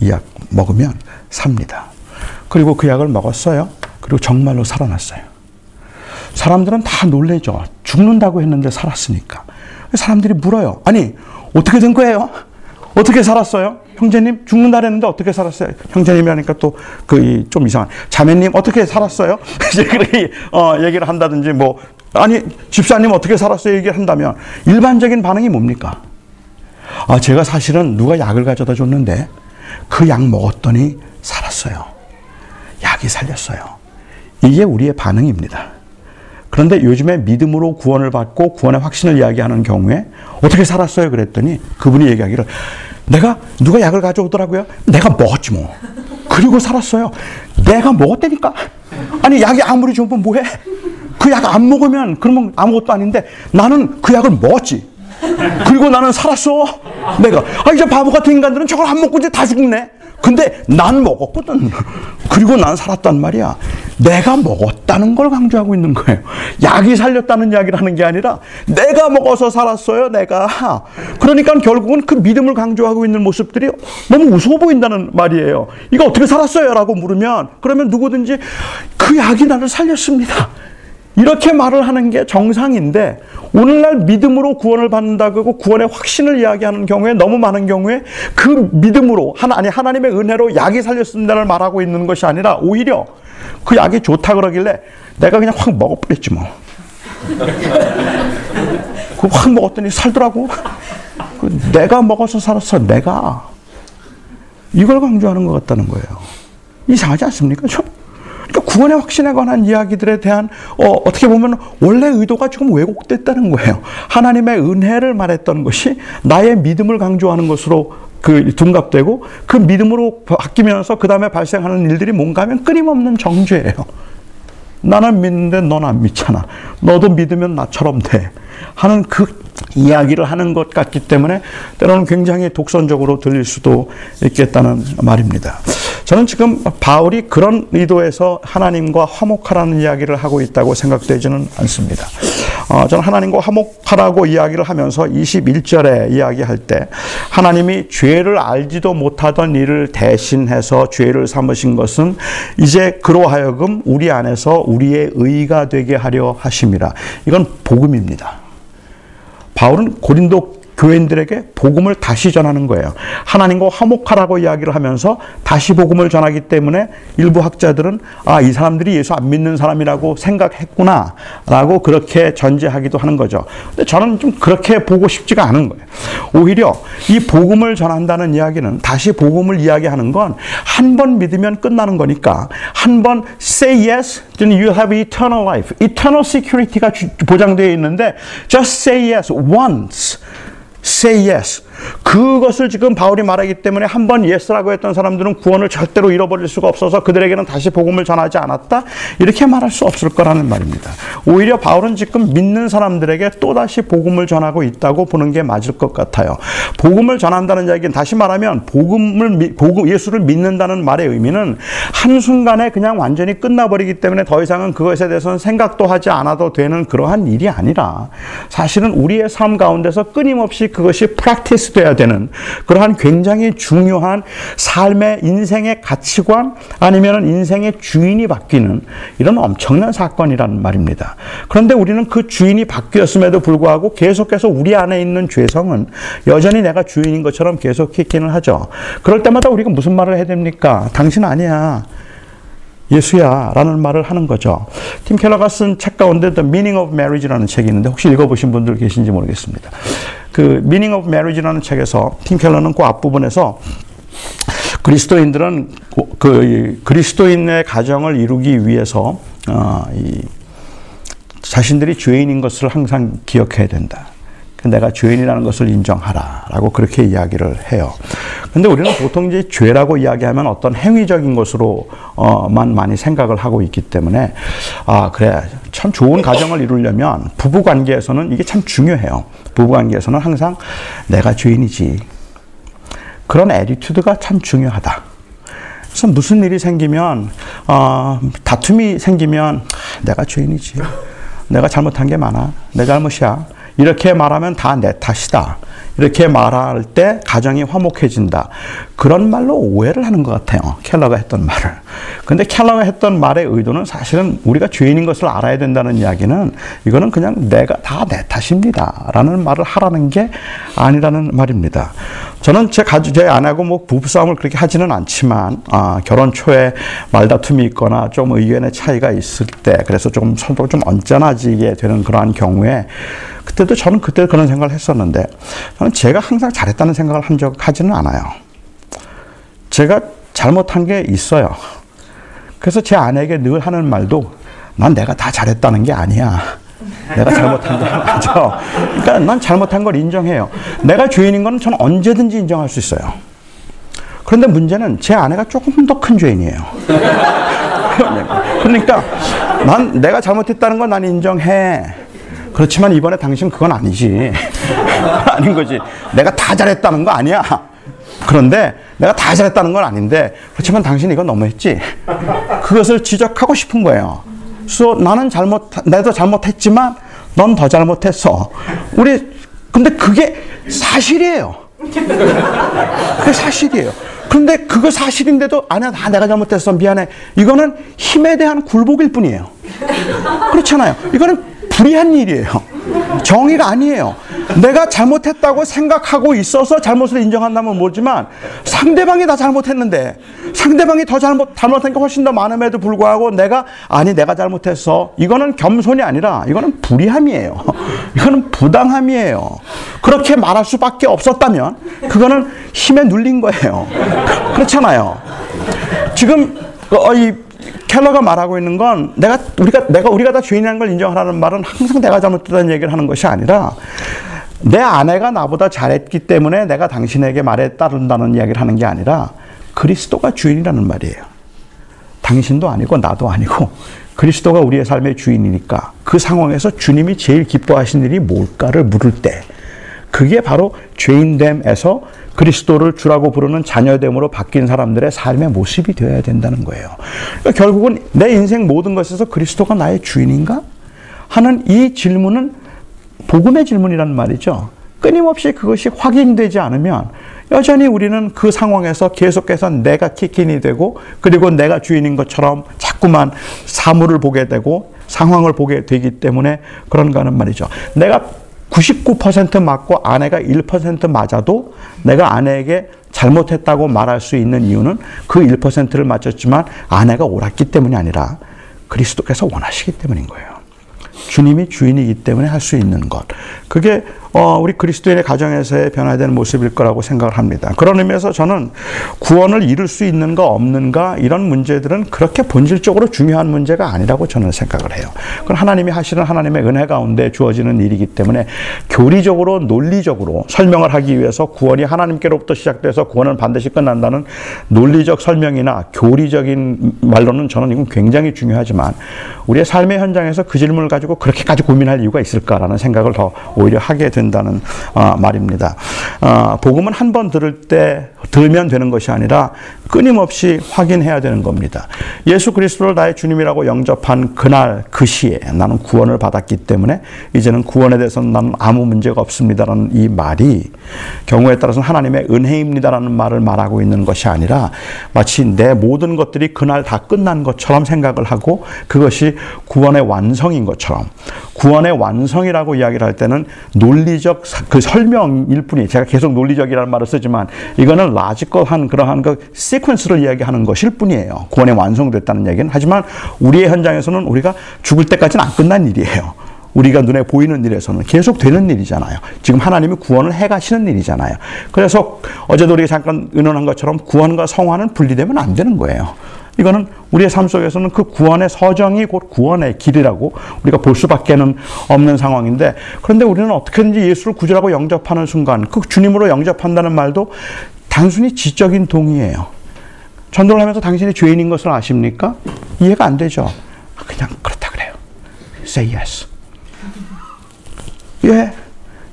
[SPEAKER 2] 이 약 먹으면 삽니다. 그리고 그 약을 먹었어요. 그리고 정말로 살아났어요. 사람들은 다 놀래죠. 죽는다고 했는데 살았으니까. 사람들이 물어요. 아니, 어떻게 된 거예요? 어떻게 살았어요? 형제님 죽는다 그랬는데 어떻게 살았어요? 형제님이 하니까 또 그 좀 이상한 자매님 어떻게 살았어요? 이제 그렇게 어, 얘기를 한다든지 뭐 아니, 집사님 어떻게 살았어요? 얘기를 한다면 일반적인 반응이 뭡니까? 아, 제가 사실은 누가 약을 가져다 줬는데 그 약 먹었더니 살았어요. 약이 살렸어요. 이게 우리의 반응입니다. 그런데 요즘에 믿음으로 구원을 받고 구원의 확신을 이야기하는 경우에 어떻게 살았어요? 그랬더니 그분이 얘기하기를 내가 누가 약을 가져오더라고요. 내가 먹었지 뭐. 그리고 살았어요. 내가 먹었다니까. 아니 약이 아무리 좋으면 뭐해? 그 약 안 먹으면 그러면 아무것도 아닌데 나는 그 약을 먹었지. 그리고 나는 살았어. 내가. 아, 이제 바보 같은 인간들은 저걸 안 먹고 이제 다 죽네. 근데 난 먹었거든. 그리고 난 살았단 말이야. 내가 먹었다는 걸 강조하고 있는 거예요. 약이 살렸다는 이야기를 하는 게 아니라 내가 먹어서 살았어요, 내가. 그러니까 결국은 그 믿음을 강조하고 있는 모습들이 너무 우스워 보인다는 말이에요. 이거 어떻게 살았어요? 라고 물으면 그러면 누구든지 그 약이 나를 살렸습니다. 이렇게 말을 하는 게 정상인데 오늘날 믿음으로 구원을 받는다고 구원의 확신을 이야기하는 경우에 너무 많은 경우에 그 믿음으로 하나 아니 하나님의 은혜로 약이 살렸습니다를 말하고 있는 것이 아니라 오히려 그 약이 좋다 그러길래 내가 그냥 확 먹어버렸지 뭐. 그확 먹었더니 살더라고. 그 내가 먹어서 살았어, 내가. 이걸 강조하는 것 같다는 거예요. 이상하지 않습니까? 좀? 그러니까 구원의 확신에 관한 이야기들에 대한 어, 어떻게 보면 원래 의도가 조금 왜곡됐다는 거예요. 하나님의 은혜를 말했던 것이 나의 믿음을 강조하는 것으로 그 둔갑되고 그 믿음으로 바뀌면서 그 다음에 발생하는 일들이 뭔가 하면 끊임없는 정죄예요. 나는 믿는데 넌 안 믿잖아. 너도 믿으면 나처럼 돼. 하는 그 이야기를 하는 것 같기 때문에 때로는 굉장히 독선적으로 들릴 수도 있겠다는 말입니다. 저는 지금 바울이 그런 의도에서 하나님과 화목하라는 이야기를 하고 있다고 생각되지는 않습니다. 어, 저는 하나님과 화목하라고 이야기를 하면서 21절에 이야기할 때 하나님이 죄를 알지도 못하던 일을 대신해서 죄를 삼으신 것은 이제 그로 하여금 우리 안에서 우리의 의가 되게 하려 하심이라. 이건 복음입니다. 바울은 고린도 교인들에게 복음을 다시 전하는 거예요. 하나님과 화목하라고 이야기를 하면서 다시 복음을 전하기 때문에 일부 학자들은 아, 이 사람들이 예수 안 믿는 사람이라고 생각했구나 라고 그렇게 전제하기도 하는 거죠. 근데 저는 좀 그렇게 보고 싶지가 않은 거예요. 오히려 이 복음을 전한다는 이야기는 다시 복음을 이야기하는 건 한 번 믿으면 끝나는 거니까 한 번 say yes, then you have eternal life. eternal security가 보장되어 있는데 just say yes once. Say yes. 그것을 지금 바울이 말하기 때문에 한번 yes라고 했던 사람들은 구원을 절대로 잃어버릴 수가 없어서 그들에게는 다시 복음을 전하지 않았다. 이렇게 말할 수 없을 거라는 말입니다. 오히려 바울은 지금 믿는 사람들에게 또다시 복음을 전하고 있다고 보는 게 맞을 것 같아요. 복음을 전한다는 이야기는 다시 말하면 복음을 복음 예수를 믿는다는 말의 의미는 한순간에 그냥 완전히 끝나버리기 때문에 더 이상은 그것에 대해서는 생각도 하지 않아도 되는 그러한 일이 아니라 사실은 우리의 삶 가운데서 끊임없이 그것이 프랙티스 돼야 되는 그러한 굉장히 중요한 삶의 인생의 가치관 아니면 인생의 주인이 바뀌는 이런 엄청난 사건이라는 말입니다. 그런데 우리는 그 주인이 바뀌었음에도 불구하고 계속해서 우리 안에 있는 죄성은 여전히 내가 주인인 것처럼 계속 있기는 하죠. 그럴 때마다 우리가 무슨 말을 해야 됩니까? 당신 아니야. 예수야 라는 말을 하는 거죠. 팀 켈러가 쓴 책 가운데 The Meaning of Marriage라는 책이 있는데 혹시 읽어보신 분들 계신지 모르겠습니다. 그 Meaning of Marriage라는 책에서 팀 켈러는 그 앞부분에서 그리스도인들은 그 그리스도인의 가정을 이루기 위해서 어, 이 자신들이 죄인인 것을 항상 기억해야 된다. 내가 죄인이라는 것을 인정하라라고 그렇게 이야기를 해요. 근데 우리는 보통 이제 죄라고 이야기하면 어떤 행위적인 것으로만 많이 생각을 하고 있기 때문에 아 그래 참 좋은 가정을 이루려면 부부 관계에서는 이게 참 중요해요. 부부 관계에서는 항상 내가 죄인이지 그런 에디튜드가 참 중요하다. 그래서 무슨 일이 생기면 어, 다툼이 생기면 내가 죄인이지. 내가 잘못한 게 많아. 내 잘못이야. 이렇게 말하면 다 내 탓이다. 이렇게 말할 때 가정이 화목해진다. 그런 말로 오해를 하는 것 같아요. 켈러가 했던 말을. 근데 켈러가 했던 말의 의도는 사실은 우리가 죄인인 것을 알아야 된다는 이야기는 이거는 그냥 내가 다 내 탓입니다. 라는 말을 하라는 게 아니라는 말입니다. 저는 제 가족, 제 아내하고 뭐 부부싸움을 그렇게 하지는 않지만, 아, 결혼 초에 말다툼이 있거나 좀 의견의 차이가 있을 때, 그래서 좀 서로 좀 언짢아지게 되는 그러한 경우에 그때도 저는 그때 그런 생각을 했었는데 저는 제가 항상 잘했다는 생각을 한 적 하지는 않아요. 제가 잘못한 게 있어요. 그래서 제 아내에게 늘 하는 말도 난 내가 다 잘했다는 게 아니야. 내가 잘못한 게 아니죠. 그러니까 난 잘못한 걸 인정해요. 내가 죄인인 건 저는 언제든지 인정할 수 있어요. 그런데 문제는 제 아내가 조금 더 큰 죄인이에요. 그러니까 난 내가 잘못했다는 건 난 인정해. 그렇지만 이번에 당신 그건 아니지. 아닌 거지. 내가 다 잘했다는 거 아니야. 그런데 내가 다 잘했다는 건 아닌데 그렇지만 당신 이건 너무했지. 그것을 지적하고 싶은 거예요. 그래서 나는 잘못, 내도 잘못했지만 넌 더 잘못했어. 우리 근데 그게 사실이에요. 그게 사실이에요. 그런데 그거 사실인데도 아니야, 다 내가 잘못했어. 미안해. 이거는 힘에 대한 굴복일 뿐이에요. 그렇잖아요. 이거는 불의한 일이에요. 정의가 아니에요. 내가 잘못했다고 생각하고 있어서 잘못을 인정한다면 모르지만 상대방이 다 잘못했는데 상대방이 더 잘못 잘못한 게 훨씬 더 많음에도 불구하고 내가 아니 내가 잘못했어. 이거는 겸손이 아니라 이거는 불의함이에요. 이거는 부당함이에요. 그렇게 말할 수밖에 없었다면 그거는 힘에 눌린 거예요. 그렇잖아요. 지금 어, 이 켈러가 말하고 있는 건 내가 우리가 내가 우리가 다 죄인이라는 걸 인정하라는 말은 항상 내가 잘못했다는 얘기를 하는 것이 아니라 내 아내가 나보다 잘했기 때문에 내가 당신에게 말에 따른다는 이야기를 하는 게 아니라 그리스도가 주인이라는 말이에요. 당신도 아니고 나도 아니고 그리스도가 우리의 삶의 주인이니까 그 상황에서 주님이 제일 기뻐하신 일이 뭘까를 물을 때 그게 바로 죄인됨에서 그리스도를 주라고 부르는 자녀됨으로 바뀐 사람들의 삶의 모습이 되어야 된다는 거예요. 그러니까 결국은 내 인생 모든 것에서 그리스도가 나의 주인인가? 하는 이 질문은 복음의 질문이라는 말이죠. 끊임없이 그것이 확인되지 않으면 여전히 우리는 그 상황에서 계속해서 내가 키킨이 되고 그리고 내가 주인인 것처럼 자꾸만 사물을 보게 되고 상황을 보게 되기 때문에 그런가 하는 말이죠. 내가 99% 맞고 아내가 1% 맞아도 내가 아내에게 잘못했다고 말할 수 있는 이유는 그 1%를 맞췄지만 아내가 옳았기 때문이 아니라 그리스도께서 원하시기 때문인 거예요. 주님이 주인이기 때문에 할 수 있는 것. 그게 어, 우리 그리스도인의 가정에서의 변화되는 모습일 거라고 생각을 합니다. 그런 의미에서 저는 구원을 이룰 수 있는가 없는가 이런 문제들은 그렇게 본질적으로 중요한 문제가 아니라고 저는 생각을 해요. 그건 하나님이 하시는 하나님의 은혜 가운데 주어지는 일이기 때문에 교리적으로 논리적으로 설명을 하기 위해서 구원이 하나님께로부터 시작돼서 구원은 반드시 끝난다는 논리적 설명이나 교리적인 말로는 저는 이건 굉장히 중요하지만 우리의 삶의 현장에서 그 질문을 가지고 그렇게까지 고민할 이유가 있을까라는 생각을 더 오히려 하게 됩니다. 된다는 어, 말입니다. 어, 복음은 한 번 들을 때 들면 되는 것이 아니라 끊임없이 확인해야 되는 겁니다. 예수 그리스도를 나의 주님이라고 영접한 그날 그 시에 나는 구원을 받았기 때문에 이제는 구원에 대해서는 나는 아무 문제가 없습니다라는 이 말이 경우에 따라서는 하나님의 은혜입니다라는 말을 말하고 있는 것이 아니라 마치 내 모든 것들이 그날 다 끝난 것처럼 생각을 하고 그것이 구원의 완성인 것처럼 구원의 완성이라고 이야기를 할 때는 논리 적 그 설명일 뿐이 제가 계속 논리적이라는 말을 쓰지만 이거는 logical한 그러한 그 sequence를 이야기하는 것일 뿐이에요. 구원의 완성됐다는 얘기는 하지만 우리의 현장에서는 우리가 죽을 때까지는 안 끝난 일이에요. 우리가 눈에 보이는 일에서는 계속 되는 일이잖아요. 지금 하나님이 구원을 해 가시는 일이잖아요. 그래서 어제도 우리가 잠깐 의논한 것처럼 구원과 성화는 분리되면 안 되는 거예요. 이거는 우리의 삶 속에서는 그 구원의 서정이 곧 구원의 길이라고 우리가 볼 수밖에는 없는 상황인데 그런데 우리는 어떻게든지 예수를 구주라고 영접하는 순간 그 주님으로 영접한다는 말도 단순히 지적인 동의예요. 전도를 하면서 당신이 죄인인 것을 아십니까? 이해가 안 되죠. 그냥 그렇다 그래요. Say yes. 예.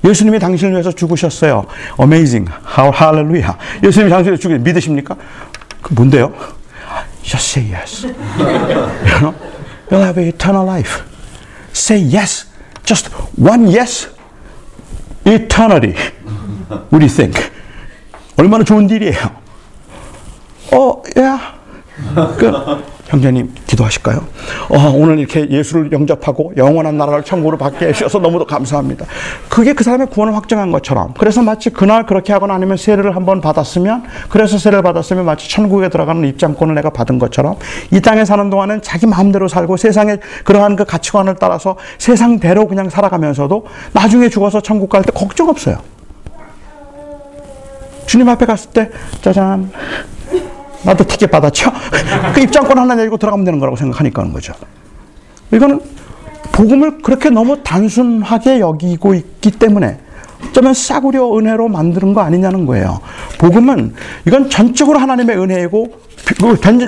[SPEAKER 2] 예수님이 당신을 위해서 죽으셨어요. Amazing. Hallelujah. 예수님이 당신을 죽으 믿으십니까? 그 뭔데요? Just say yes. you know, you'll have eternal life. Say yes. Just one yes. Eternity. What do you think? 얼마나 좋은 일이에요. 어, 야. 그, 형제님 기도하실까요? 어, 오늘 이렇게 예수를 영접하고 영원한 나라를 천국으로 받게 해주셔서 너무도 감사합니다. 그게 그 사람의 구원을 확정한 것처럼 그래서 마치 그날 그렇게 하거나 아니면 세례를 한번 받았으면 그래서 세례를 받았으면 마치 천국에 들어가는 입장권을 내가 받은 것처럼 이 땅에 사는 동안은 자기 마음대로 살고 세상의 그러한 그 가치관을 따라서 세상대로 그냥 살아가면서도 나중에 죽어서 천국 갈 때 걱정 없어요. 주님 앞에 갔을 때 짜잔 나도 티켓 받았죠? 그 입장권 하나 내고 들어가면 되는 거라고 생각하니까 하는 거죠. 이거는 복음을 그렇게 너무 단순하게 여기고 있기 때문에 어쩌면 싸구려 은혜로 만드는 거 아니냐는 거예요. 복음은 이건 전적으로 하나님의 은혜이고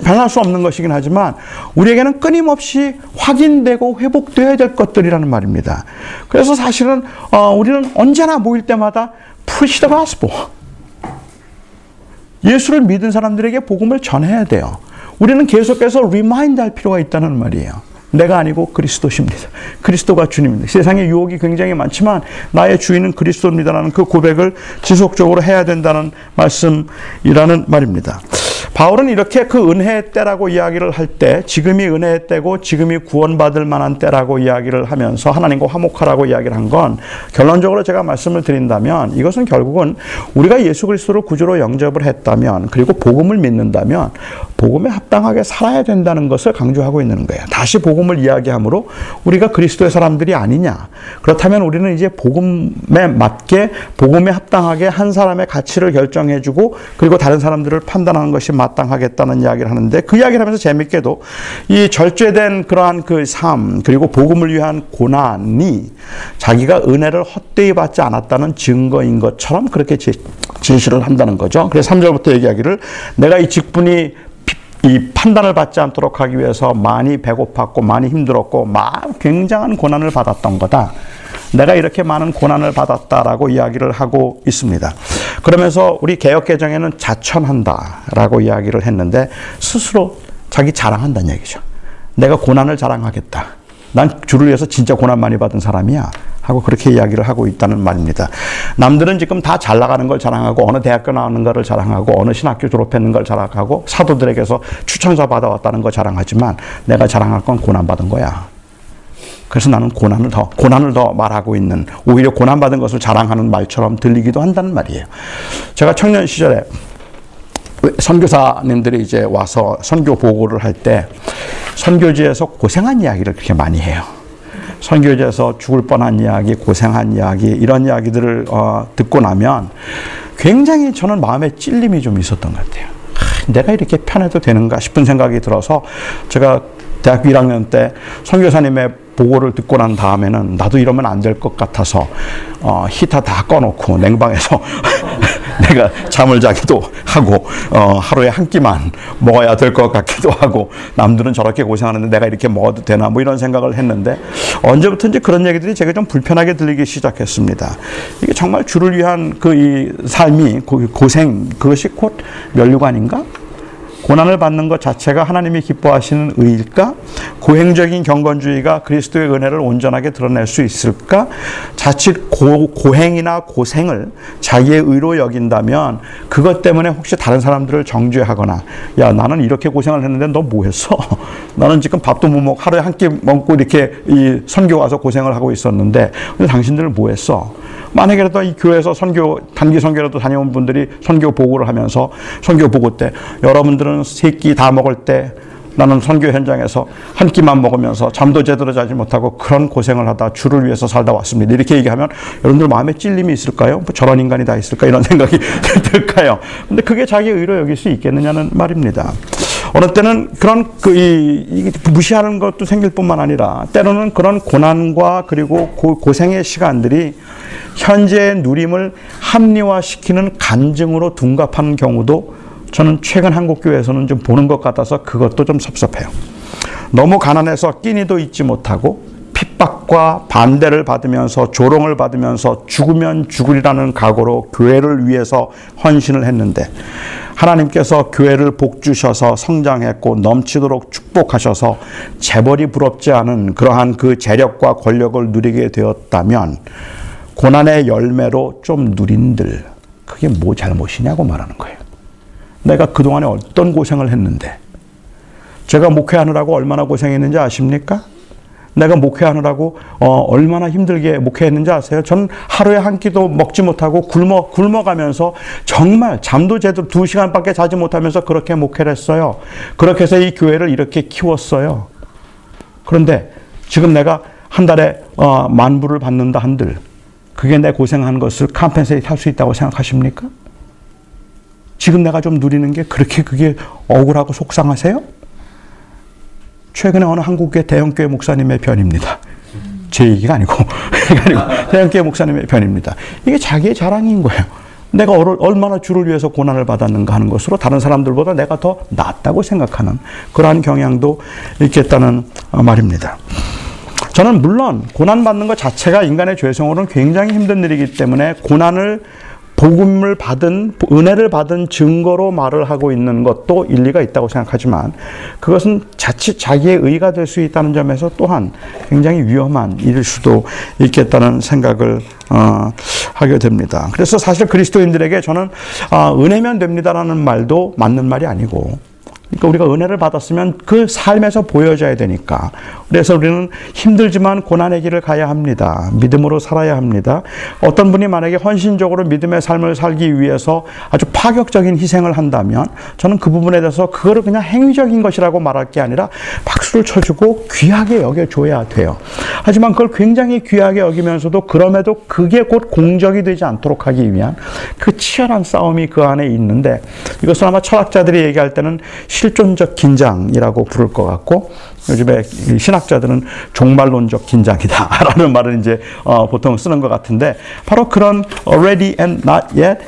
[SPEAKER 2] 변할 수 없는 것이긴 하지만 우리에게는 끊임없이 확인되고 회복되어야 될 것들이라는 말입니다. 그래서 사실은 어, 우리는 언제나 모일 때마다 the gospel. 예수를 믿은 사람들에게 복음을 전해야 돼요. 우리는 계속해서 remind 할 필요가 있다는 말이에요. 내가 아니고 그리스도십니다. 그리스도가 주님입니다. 세상에 유혹이 굉장히 많지만 나의 주인은 그리스도입니다라는 그 고백을 지속적으로 해야 된다는 말씀이라는 말입니다. 바울은 이렇게 그 은혜의 때라고 이야기를 할 때 지금이 은혜의 때고 지금이 구원받을 만한 때라고 이야기를 하면서 하나님과 화목하라고 이야기를 한 건 결론적으로 제가 말씀을 드린다면 이것은 결국은 우리가 예수 그리스도를 구주로 영접을 했다면 그리고 복음을 믿는다면 복음에 합당하게 살아야 된다는 것을 강조하고 있는 거예요. 다시 복음을 이야기하므로 우리가 그리스도의 사람들이 아니냐. 그렇다면 우리는 이제 복음에 맞게 복음에 합당하게 한 사람의 가치를 결정해주고 그리고 다른 사람들을 판단하는 것이 마땅하겠다는 이야기를 하는데 그 이야기를 하면서 재밌게도 이 절제된 그러한 그 삶 그리고 복음을 위한 고난이 자기가 은혜를 헛되이 받지 않았다는 증거인 것처럼 그렇게 제시를 한다는 거죠. 그래서 3절부터 얘기하기를 내가 이 직분이 이 판단을 받지 않도록 하기 위해서 많이 배고팠고 많이 힘들었고 막 굉장한 고난을 받았던 거다. 내가 이렇게 많은 고난을 받았다라고 이야기를 하고 있습니다. 그러면서 우리 개혁 개정에는 자천한다라고 이야기를 했는데 스스로 자기 자랑한다는 얘기죠. 내가 고난을 자랑하겠다. 난 주를 위해서 진짜 고난 많이 받은 사람이야. 하고 그렇게 이야기를 하고 있다는 말입니다. 남들은 지금 다 잘 나가는 걸 자랑하고 어느 대학교 나오는 거를 자랑하고 어느 신학교 졸업했는 걸 자랑하고 사도들에게서 추천서 받아왔다는 거 자랑하지만 내가 자랑할 건 고난 받은 거야. 그래서 나는 고난을 더 고난을 더 말하고 있는 오히려 고난 받은 것을 자랑하는 말처럼 들리기도 한다는 말이에요. 제가 청년 시절에 선교사님들이 이제 와서 선교 보고를 할 때 선교지에서 고생한 이야기를 그렇게 많이 해요. 선교지에서 죽을 뻔한 이야기, 고생한 이야기, 이런 이야기들을 어, 듣고 나면 굉장히 저는 마음에 찔림이 좀 있었던 것 같아요. 하, 내가 이렇게 편해도 되는가 싶은 생각이 들어서 제가 대학교 1학년 때 선교사님의 보고를 듣고 난 다음에는 나도 이러면 안 될 것 같아서 어, 히터 다 꺼놓고 냉방에서 내가 잠을 자기도 하고 어, 하루에 한 끼만 먹어야 될 것 같기도 하고 남들은 저렇게 고생하는데 내가 이렇게 먹어도 되나 뭐 이런 생각을 했는데 언제부터인지 그런 얘기들이 제가 좀 불편하게 들리기 시작했습니다. 이게 정말 주를 위한 그 이 삶이 고생 그것이 곧 면류관인가? 고난을 받는 것 자체가 하나님이 기뻐하시는 의일까? 고행적인 경건주의가 그리스도의 은혜를 온전하게 드러낼 수 있을까? 자칫 고, 고행이나 고생을 자기의 의로 여긴다면 그것 때문에 혹시 다른 사람들을 정죄하거나 야 나는 이렇게 고생을 했는데 너 뭐 했어? 나는 지금 밥도 못 먹고 하루에 한 끼 먹고 이렇게 이 선교 와서 고생을 하고 있었는데 근데 당신들은 뭐 했어? 만약에라도 이 교회에서 선교 단기 선교라도 다녀온 분들이 선교 보고를 하면서 선교 보고 때 여러분들은 세 끼 다 먹을 때 나는 선교 현장에서 한 끼만 먹으면서 잠도 제대로 자지 못하고 그런 고생을 하다 주를 위해서 살다 왔습니다. 이렇게 얘기하면 여러분들 마음에 찔림이 있을까요? 뭐 저런 인간이 다 있을까? 이런 생각이 들까요? 근데 그게 자기 의로 여길 수 있겠느냐는 말입니다. 어느 때는 그런 그 이, 이 무시하는 것도 생길 뿐만 아니라 때로는 그런 고난과 그리고 고, 고생의 시간들이 현재의 누림을 합리화시키는 간증으로 둔갑하는 경우도 저는 최근 한국 교회에서는 좀 보는 것 같아서 그것도 좀 섭섭해요. 너무 가난해서 끼니도 잊지 못하고 핍박과 반대를 받으면서 조롱을 받으면서 죽으면 죽으리라는 각오로 교회를 위해서 헌신을 했는데 하나님께서 교회를 복주셔서 성장했고 넘치도록 축복하셔서 재벌이 부럽지 않은 그러한 그 재력과 권력을 누리게 되었다면 고난의 열매로 좀 누린들 그게 뭐 잘못이냐고 말하는 거예요. 내가 그동안에 어떤 고생을 했는데 제가 목회하느라고 얼마나 고생했는지 아십니까? 내가 목회하느라고 어, 얼마나 힘들게 목회했는지 아세요? 전 하루에 한 끼도 먹지 못하고 굶어 굶어가면서 정말 잠도 제대로 두 시간밖에 자지 못하면서 그렇게 목회를 했어요. 그렇게 해서 이 교회를 이렇게 키웠어요. 그런데 지금 내가 한 달에 어, 만 불을 받는다 한들 그게 내 고생한 것을 compensate 할 수 있다고 생각하십니까? 지금 내가 좀 누리는 게 그렇게 그게 억울하고 속상하세요? 최근에 어느 한국의 대형교회 목사님의 변입니다. 제 얘기가 아니고, 아니고 대형교회 목사님의 변입니다. 이게 자기의 자랑인 거예요. 내가 얼마나 주를 위해서 고난을 받았는가 하는 것으로 다른 사람들보다 내가 더 낫다고 생각하는 그러한 경향도 있겠다는 말입니다. 저는 물론 고난받는 것 자체가 인간의 죄성으로는 굉장히 힘든 일이기 때문에 고난을 복음을 받은 은혜를 받은 증거로 말을 하고 있는 것도 일리가 있다고 생각하지만 그것은 자칫 자기의 의가 될 수 있다는 점에서 또한 굉장히 위험한 일일 수도 있겠다는 생각을 어, 하게 됩니다. 그래서 사실 그리스도인들에게 저는 어, 은혜면 됩니다라는 말도 맞는 말이 아니고 그러니까 우리가 은혜를 받았으면 그 삶에서 보여져야 되니까. 그래서 우리는 힘들지만 고난의 길을 가야 합니다. 믿음으로 살아야 합니다. 어떤 분이 만약에 헌신적으로 믿음의 삶을 살기 위해서 아주 파격적인 희생을 한다면 저는 그 부분에 대해서 그거를 그냥 행위적인 것이라고 말할 게 아니라 박수를 쳐주고 귀하게 여겨줘야 돼요. 하지만 그걸 굉장히 귀하게 여기면서도 그럼에도 그게 곧 공적이 되지 않도록 하기 위한 그 치열한 싸움이 그 안에 있는데 이것은 아마 철학자들이 얘기할 때는 실존적 긴장이라고 부를 것 같고 요즘에 신학자들은 종말론적 긴장이다라는 말을 이제 어, 보통 쓰는 것 같은데 바로 그런 already and not yet,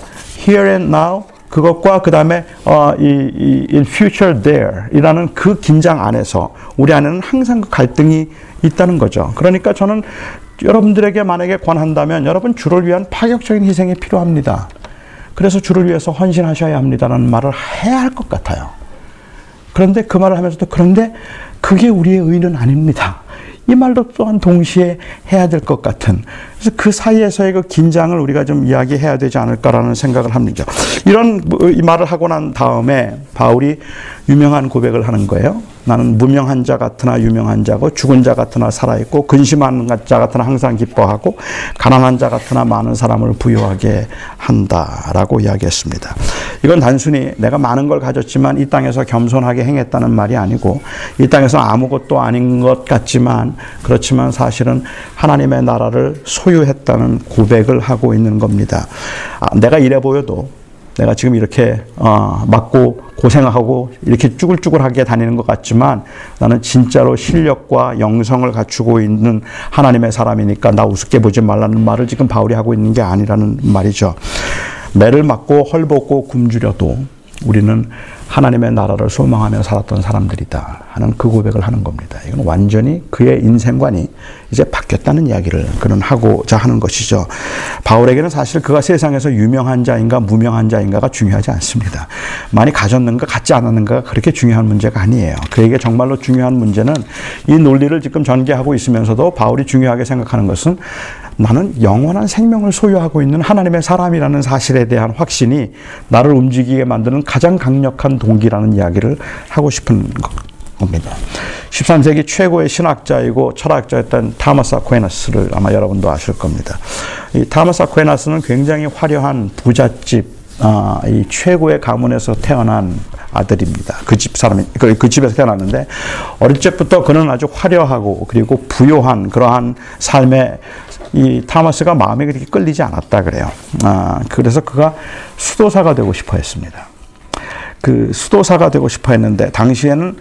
[SPEAKER 2] here and now 그것과 그 다음에 어, 이, 이 in future there이라는 그 긴장 안에서 우리 안에는 항상 그 갈등이 있다는 거죠. 그러니까 저는 여러분들에게 만약에 권한다면 여러분 주를 위한 파격적인 희생이 필요합니다. 그래서 주를 위해서 헌신하셔야 합니다라는 말을 해야 할 것 같아요. 그런데 그 말을 하면서도 그런데 그게 우리의 의는 아닙니다. 이 말도 또한 동시에 해야 될 것 같은 그래서 그 사이에서의 그 긴장을 우리가 좀 이야기해야 되지 않을까라는 생각을 합니다. 이런 이 말을 하고 난 다음에 바울이 유명한 고백을 하는 거예요. 나는 무명한 자 같으나 유명한 자고 죽은 자 같으나 살아있고 근심하는 자 같으나 항상 기뻐하고 가난한 자 같으나 많은 사람을 부유하게 한다라고 이야기했습니다. 이건 단순히 내가 많은 걸 가졌지만 이 땅에서 겸손하게 행했다는 말이 아니고 이 땅에서 아무것도 아닌 것 같지만 그렇지만 사실은 하나님의 나라를 소유했다는 고백을 하고 있는 겁니다. 아, 내가 이래 보여도 내가 지금 이렇게 어, 맞고 고생하고 이렇게 쭈글쭈글하게 다니는 것 같지만 나는 진짜로 실력과 영성을 갖추고 있는 하나님의 사람이니까 나 우습게 보지 말라는 말을 지금 바울이 하고 있는 게 아니라는 말이죠. 매를 맞고 헐벗고 굶주려도 우리는 하나님의 나라를 소망하며 살았던 사람들이다 하는 그 고백을 하는 겁니다. 이건 완전히 그의 인생관이 이제 바뀌었다는 이야기를 그는 하고자 하는 것이죠. 바울에게는 사실 그가 세상에서 유명한 자인가 무명한 자인가가 중요하지 않습니다. 많이 가졌는가 갖지 않았는가가 그렇게 중요한 문제가 아니에요. 그에게 정말로 중요한 문제는 이 논리를 지금 전개하고 있으면서도 바울이 중요하게 생각하는 것은 나는 영원한 생명을 소유하고 있는 하나님의 사람이라는 사실에 대한 확신이 나를 움직이게 만드는 가장 강력한 동기라는 이야기를 하고 싶은 겁니다. 13세기 최고의 신학자이고 철학자였던 타마스 아쿠에나스를 아마 여러분도 아실 겁니다. 이 타마스 아쿠에나스는 굉장히 화려한 부잣집 아, 이 최고의 가문에서 태어난 아들입니다. 그 집 사람이 그, 그 집에서 태어났는데 어릴 적부터 그는 아주 화려하고 그리고 부요한 그러한 삶의 이 타마스가 마음에 그렇게 끌리지 않았다 그래요. 아, 그래서 그가 수도사가 되고 싶어 했습니다. 그 수도사가 되고 싶어 했는데 당시에는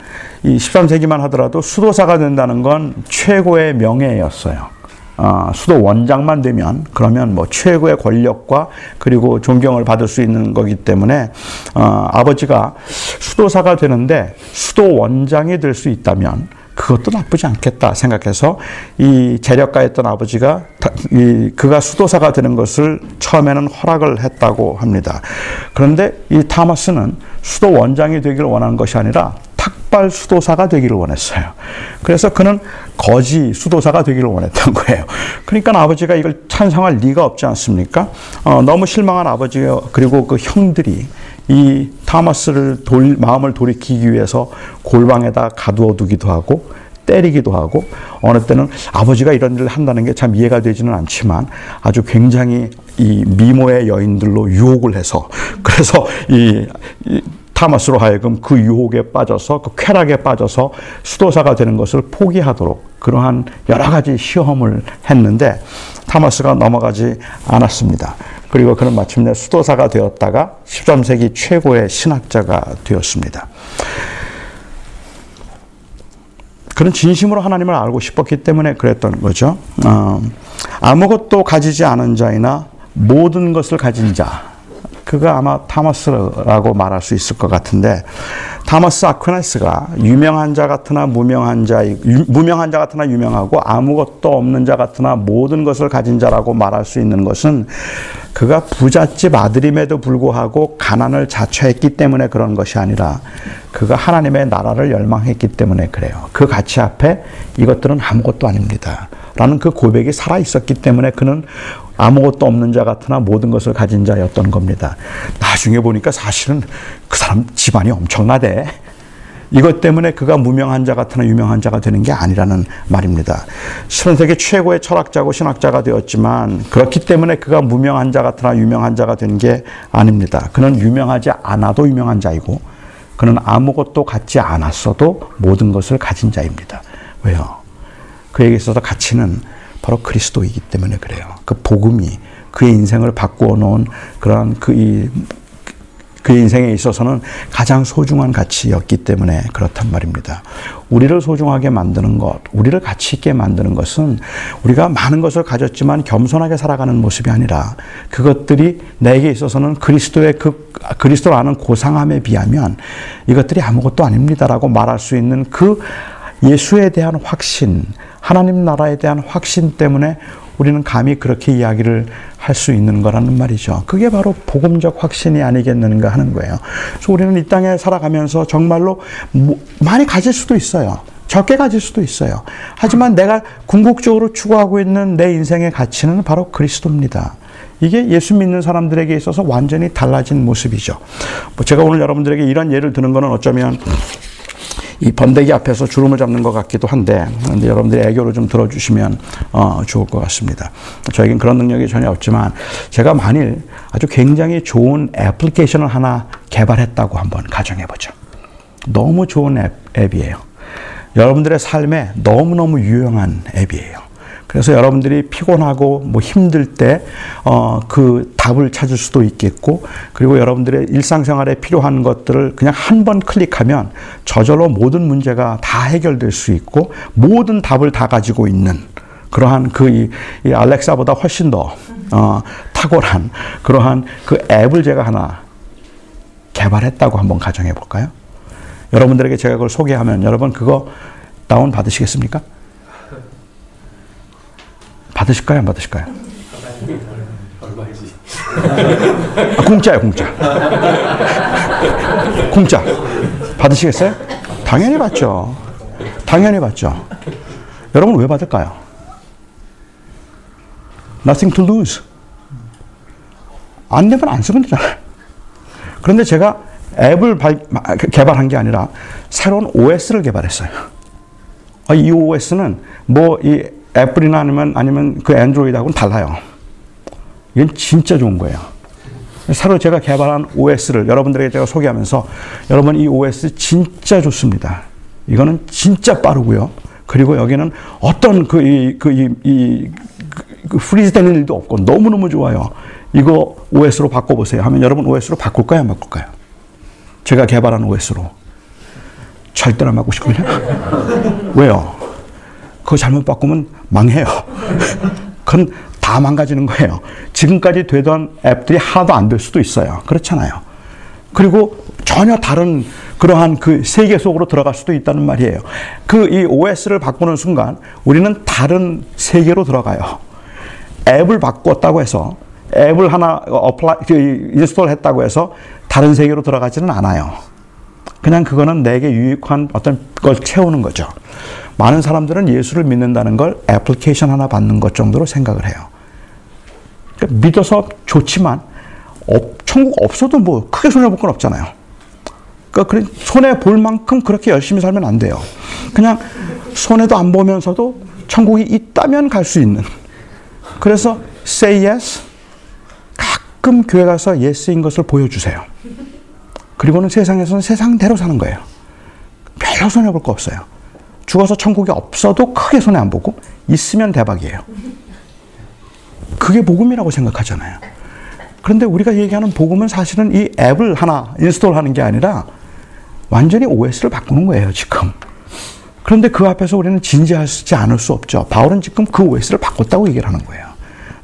[SPEAKER 2] 이 13세기만 하더라도 수도사가 된다는 건 최고의 명예였어요. 어, 수도 원장만 되면 그러면 뭐 최고의 권력과 그리고 존경을 받을 수 있는 거기 때문에 어, 아버지가 수도사가 되는데 수도 원장이 될 수 있다면 그것도 나쁘지 않겠다 생각해서 이 재력가였던 아버지가 이 그가 수도사가 되는 것을 처음에는 허락을 했다고 합니다. 그런데 이 타마스는 수도 원장이 되기를 원하는 것이 아니라 탁발 수도사가 되기를 원했어요. 그래서 그는 거지 수도사가 되기를 원했던 거예요. 그러니까 아버지가 이걸 찬성할 리가 없지 않습니까? 어, 너무 실망한 아버지 그리고 그 형들이 이 타마스를 돌, 마음을 돌이키기 위해서 골방에다 가두어 두기도 하고 때리기도 하고 어느 때는 아버지가 이런 일을 한다는 게 참 이해가 되지는 않지만 아주 굉장히 이 미모의 여인들로 유혹을 해서 그래서 이, 이 타마스로 하여금 그 유혹에 빠져서 그 쾌락에 빠져서 수도사가 되는 것을 포기하도록 그러한 여러 가지 시험을 했는데 타마스가 넘어가지 않았습니다. 그리고 그는 마침내 수도사가 되었다가 13세기 최고의 신학자가 되었습니다. 그런 진심으로 하나님을 알고 싶었기 때문에 그랬던 거죠. 어, 아무것도 가지지 않은 자이나 모든 것을 가진 자. 그가 아마 타마스라고 말할 수 있을 것 같은데 타마스 아퀴나스가 유명한 자 같으나 무명한 자 무명한 자 같으나 유명하고 아무것도 없는 자 같으나 모든 것을 가진 자라고 말할 수 있는 것은 그가 부잣집 아들임에도 불구하고 가난을 자처했기 때문에 그런 것이 아니라 그가 하나님의 나라를 열망했기 때문에 그래요. 그 가치 앞에 이것들은 아무것도 아닙니다. 라는 그 고백이 살아 있었기 때문에 그는 아무것도 없는 자 같으나 모든 것을 가진 자였던 겁니다. 나중에 보니까 사실은 그 사람 집안이 엄청나대. 이것 때문에 그가 무명한 자 같으나 유명한 자가 되는 게 아니라는 말입니다. 전 세계 최고의 철학자고 신학자가 되었지만 그렇기 때문에 그가 무명한 자 같으나 유명한 자가 된 게 아닙니다. 그는 유명하지 않아도 유명한 자이고 그는 아무것도 갖지 않았어도 모든 것을 가진 자입니다. 왜요? 그에게 있어서 가치는 바로 그리스도이기 때문에 그래요. 그 복음이 그의 인생을 바꾸어 놓은 그러한 그이 그 인생에 있어서는 가장 소중한 가치였기 때문에 그렇단 말입니다. 우리를 소중하게 만드는 것, 우리를 가치 있게 만드는 것은 우리가 많은 것을 가졌지만 겸손하게 살아가는 모습이 아니라 그것들이 내게 있어서는 그리스도의 그 그리스도라는 고상함에 비하면 이것들이 아무것도 아닙니다라고 말할 수 있는 그 예수에 대한 확신, 하나님 나라에 대한 확신 때문에 우리는 감히 그렇게 이야기를 할 수 있는 거라는 말이죠. 그게 바로 복음적 확신이 아니겠는가 하는 거예요. 그래서 우리는 이 땅에 살아가면서 정말로 많이 가질 수도 있어요. 적게 가질 수도 있어요. 하지만 내가 궁극적으로 추구하고 있는 내 인생의 가치는 바로 그리스도입니다. 이게 예수 믿는 사람들에게 있어서 완전히 달라진 모습이죠. 뭐 제가 오늘 여러분들에게 이런 예를 드는 거는 어쩌면 이 번데기 앞에서 주름을 잡는 것 같기도 한데 여러분들이 애교를 좀 들어주시면 어, 좋을 것 같습니다. 저에겐 그런 능력이 전혀 없지만 제가 만일 아주 굉장히 좋은 애플리케이션을 하나 개발했다고 한번 가정해 보죠. 너무 좋은 앱, 앱이에요. 여러분들의 삶에 너무너무 유용한 앱이에요. 그래서 여러분들이 피곤하고 뭐 힘들 때, 어, 그 답을 찾을 수도 있겠고, 그리고 여러분들의 일상생활에 필요한 것들을 그냥 한 번 클릭하면 저절로 모든 문제가 다 해결될 수 있고, 모든 답을 다 가지고 있는 그러한 그 이, 이 알렉사보다 훨씬 더, 어, 탁월한 그러한 그 앱을 제가 하나 개발했다고 한번 가정해 볼까요? 여러분들에게 제가 그걸 소개하면 여러분 그거 다운 받으시겠습니까? 받으실까요? 안 받으실까요? 아, 공짜예요, 공짜. 공짜. 받으시겠어요? 당연히 받죠. 당연히 받죠. 여러분 왜 받을까요? Nothing to lose. 안 되면 안 쓰면 되잖아요. 그런데 제가 앱을 개발한 게 아니라 새로운 OS를 개발했어요. 아, 이 OS는 뭐 이 애플이나 아니면, 아니면 그 안드로이드하고는 달라요. 이건 진짜 좋은 거예요. 새로 제가 개발한 OS를 여러분들에게 제가 소개하면서 여러분 이 OS 진짜 좋습니다. 이거는 진짜 빠르고요. 그리고 여기는 어떤 그, 이, 그, 이, 이, 그 freeze 되는 일도 없고 너무너무 좋아요. 이거 OS로 바꿔보세요. 하면 여러분 OS로 바꿀까요? 안 바꿀까요? 제가 개발한 OS로. 절대로 안 바꾸실 거요 왜요? 그거 잘못 바꾸면 망해요. 그건 다 망가지는 거예요. 지금까지 되던 앱들이 하나도 안 될 수도 있어요. 그렇잖아요. 그리고 전혀 다른 그러한 그 세계 속으로 들어갈 수도 있다는 말이에요. 그 이 OS를 바꾸는 순간 우리는 다른 세계로 들어가요. 앱을 바꿨다고 해서 앱을 하나 apply 그 install 했다고 해서 다른 세계로 들어가지는 않아요. 그냥 그거는 내게 유익한 어떤 걸 채우는 거죠. 많은 사람들은 예수를 믿는다는 걸 애플리케이션 하나 받는 것 정도로 생각을 해요. 그러니까 믿어서 좋지만 천국 없어도 뭐 크게 손해 볼 건 없잖아요. 그러니까 손해 볼 만큼 그렇게 열심히 살면 안 돼요. 그냥 손해도 안 보면서도 천국이 있다면 갈 수 있는. 그래서 say yes. 가끔 교회 가서 yes인 것을 보여주세요. 그리고는 세상에서는 세상대로 사는 거예요. 별로 손해 볼 거 없어요. 죽어서 천국에 없어도 크게 손해 안 보고 있으면 대박이에요. 그게 복음이라고 생각하잖아요. 그런데 우리가 얘기하는 복음은 사실은 이 앱을 하나 install 하는 게 아니라 완전히 OS를 바꾸는 거예요, 지금. 그런데 그 앞에서 우리는 진지하지 않을 수 없죠. 바울은 지금 그 OS를 바꿨다고 얘기를 하는 거예요.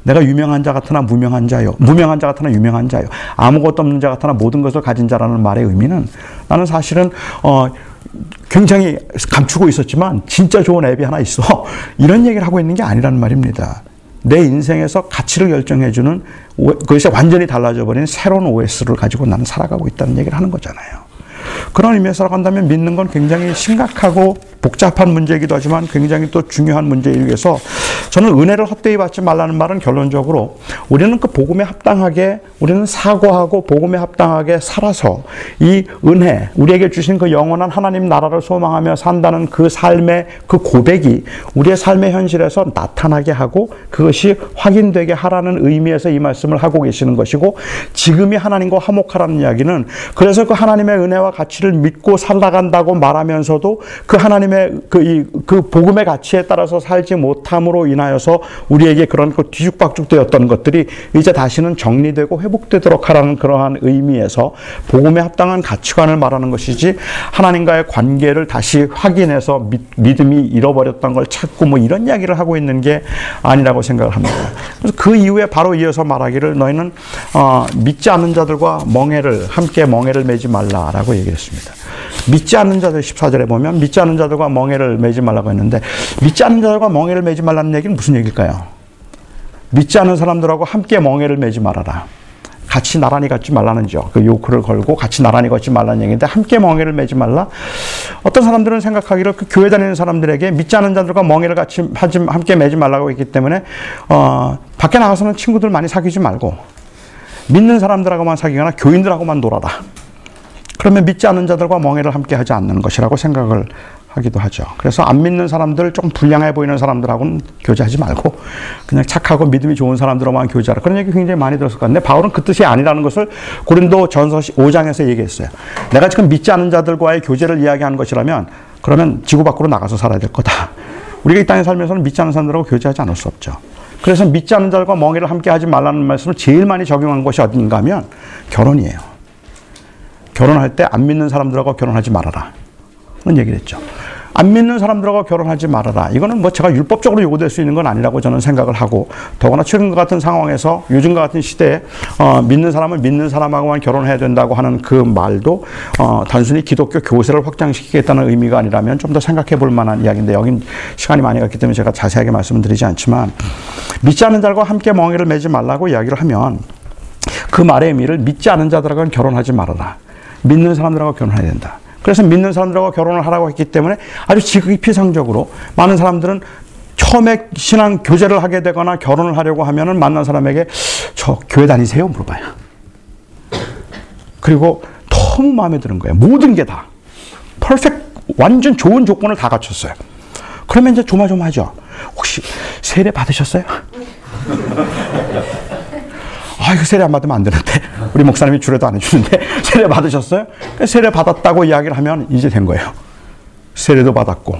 [SPEAKER 2] 내가 유명한 자 같으나 무명한 자요. 무명한 자 같으나 유명한 자요. 아무것도 없는 자 같으나 모든 것을 가진 자라는 말의 의미는 나는 사실은 어 굉장히 감추고 있었지만 진짜 좋은 앱이 하나 있어. 이런 얘기를 하고 있는 게 아니라는 말입니다. 내 인생에서 가치를 결정해주는 그것이 완전히 달라져 버린 새로운 OS를 가지고 나는 살아가고 있다는 얘기를 하는 거잖아요. 그런 의미에서 살아간다면 믿는 건 굉장히 심각하고 복잡한 문제이기도 하지만 굉장히 또 중요한 문제이기 위해서 저는 은혜를 헛되이 받지 말라는 말은 결론적으로 우리는 그 복음에 합당하게 우리는 사고하고 복음에 합당하게 살아서 이 은혜 우리에게 주신 그 영원한 하나님 나라를 소망하며 산다는 그 삶의 그 고백이 우리의 삶의 현실에서 나타나게 하고 그것이 확인되게 하라는 의미에서 이 말씀을 하고 계시는 것이고 지금이 하나님과 화목하라는 이야기는 그래서 그 하나님의 은혜와 가치를 믿고 살아간다고 말하면서도 그 하나님의 그, 이, 그 복음의 가치에 따라서 살지 못함으로 인하여서 우리에게 그런 그 뒤죽박죽되었던 것들이 이제 다시는 정리되고 회복되도록 하라는 그러한 의미에서 복음에 합당한 가치관을 말하는 것이지 하나님과의 관계를 다시 확인해서 믿, 믿음이 잃어버렸던 걸 찾고 뭐 이런 이야기를 하고 있는 게 아니라고 생각을 합니다. 그래서 그 이후에 바로 이어서 말하기를 너희는 어, 믿지 않는 자들과 멍해를 함께 멍해를 매지 말라라고 얘기. 얘기했습니다. 믿지 않는 자들 14절에 보면 믿지 않는 자들과 멍해를 매지 말라고 했는데 믿지 않는 자들과 멍해를 매지 말라는 얘기는 무슨 얘기일까요? 믿지 않는 사람들하고 함께 멍해를 매지 말아라. 같이 나란히 걷지 말라는죠. 그 요크를 걸고 같이 나란히 걷지 말라는 얘기인데 함께 멍해를 매지 말라. 어떤 사람들은 생각하기를 그 교회 다니는 사람들에게 믿지 않는 자들과 멍해를 같이 하지 함께 매지 말라고 했기 때문에 어, 밖에 나가서는 친구들 많이 사귀지 말고 믿는 사람들하고만 사귀거나 교인들하고만 놀아라. 그러면 믿지 않는 자들과 멍해를 함께 하지 않는 것이라고 생각을 하기도 하죠. 그래서 안 믿는 사람들, 조금 불량해 보이는 사람들하고는 교제하지 말고 그냥 착하고 믿음이 좋은 사람들하고만 교제하라. 그런 얘기 굉장히 많이 들었을 것 같은데 바울은 그 뜻이 아니라는 것을 고린도 전서 5장에서 얘기했어요. 내가 지금 믿지 않는 자들과의 교제를 이야기하는 것이라면 그러면 지구 밖으로 나가서 살아야 될 거다. 우리가 이 땅에 살면서는 믿지 않는 사람들하고 교제하지 않을 수 없죠. 그래서 믿지 않는 자들과 멍해를 함께 하지 말라는 말씀을 제일 많이 적용한 것이 어딘가 하면 결혼이에요. 결혼할 때 안 믿는 사람들하고 결혼하지 말아라. 그런 얘기를 했죠. 안 믿는 사람들하고 결혼하지 말아라. 이거는 뭐 제가 율법적으로 요구될 수 있는 건 아니라고 저는 생각을 하고 더구나 최근과 같은 상황에서 요즘과 같은 시대에 어, 믿는 사람은 믿는 사람하고만 결혼해야 된다고 하는 그 말도 어, 단순히 기독교 교세를 확장시키겠다는 의미가 아니라면 좀 더 생각해 볼 만한 이야기인데 여긴 시간이 많이 갔기 때문에 제가 자세하게 말씀드리지 않지만 믿지 않는 자들과 함께 멍에를 매지 말라고 이야기를 하면 그 말의 의미를 믿지 않은 자들하고는 결혼하지 말아라. 믿는 사람들하고 결혼해야 된다. 그래서 믿는 사람들하고 결혼을 하라고 했기 때문에 아주 지극히 피상적으로 많은 사람들은 처음에 신앙 교제를 하게 되거나 결혼을 하려고 하면은 만난 사람에게 저 교회 다니세요? 물어봐요. 그리고 너무 마음에 드는 거예요. 모든 게 다. 퍼펙트, 완전 좋은 조건을 다 갖췄어요. 그러면 이제 조마조마하죠. 혹시 세례 받으셨어요? 아, 이거 세례 안 받으면 안 되는데. 우리 목사님이 주례도 안 해주는데. 세례 받으셨어요? 세례 받았다고 이야기를 하면 이제 된 거예요. 세례도 받았고,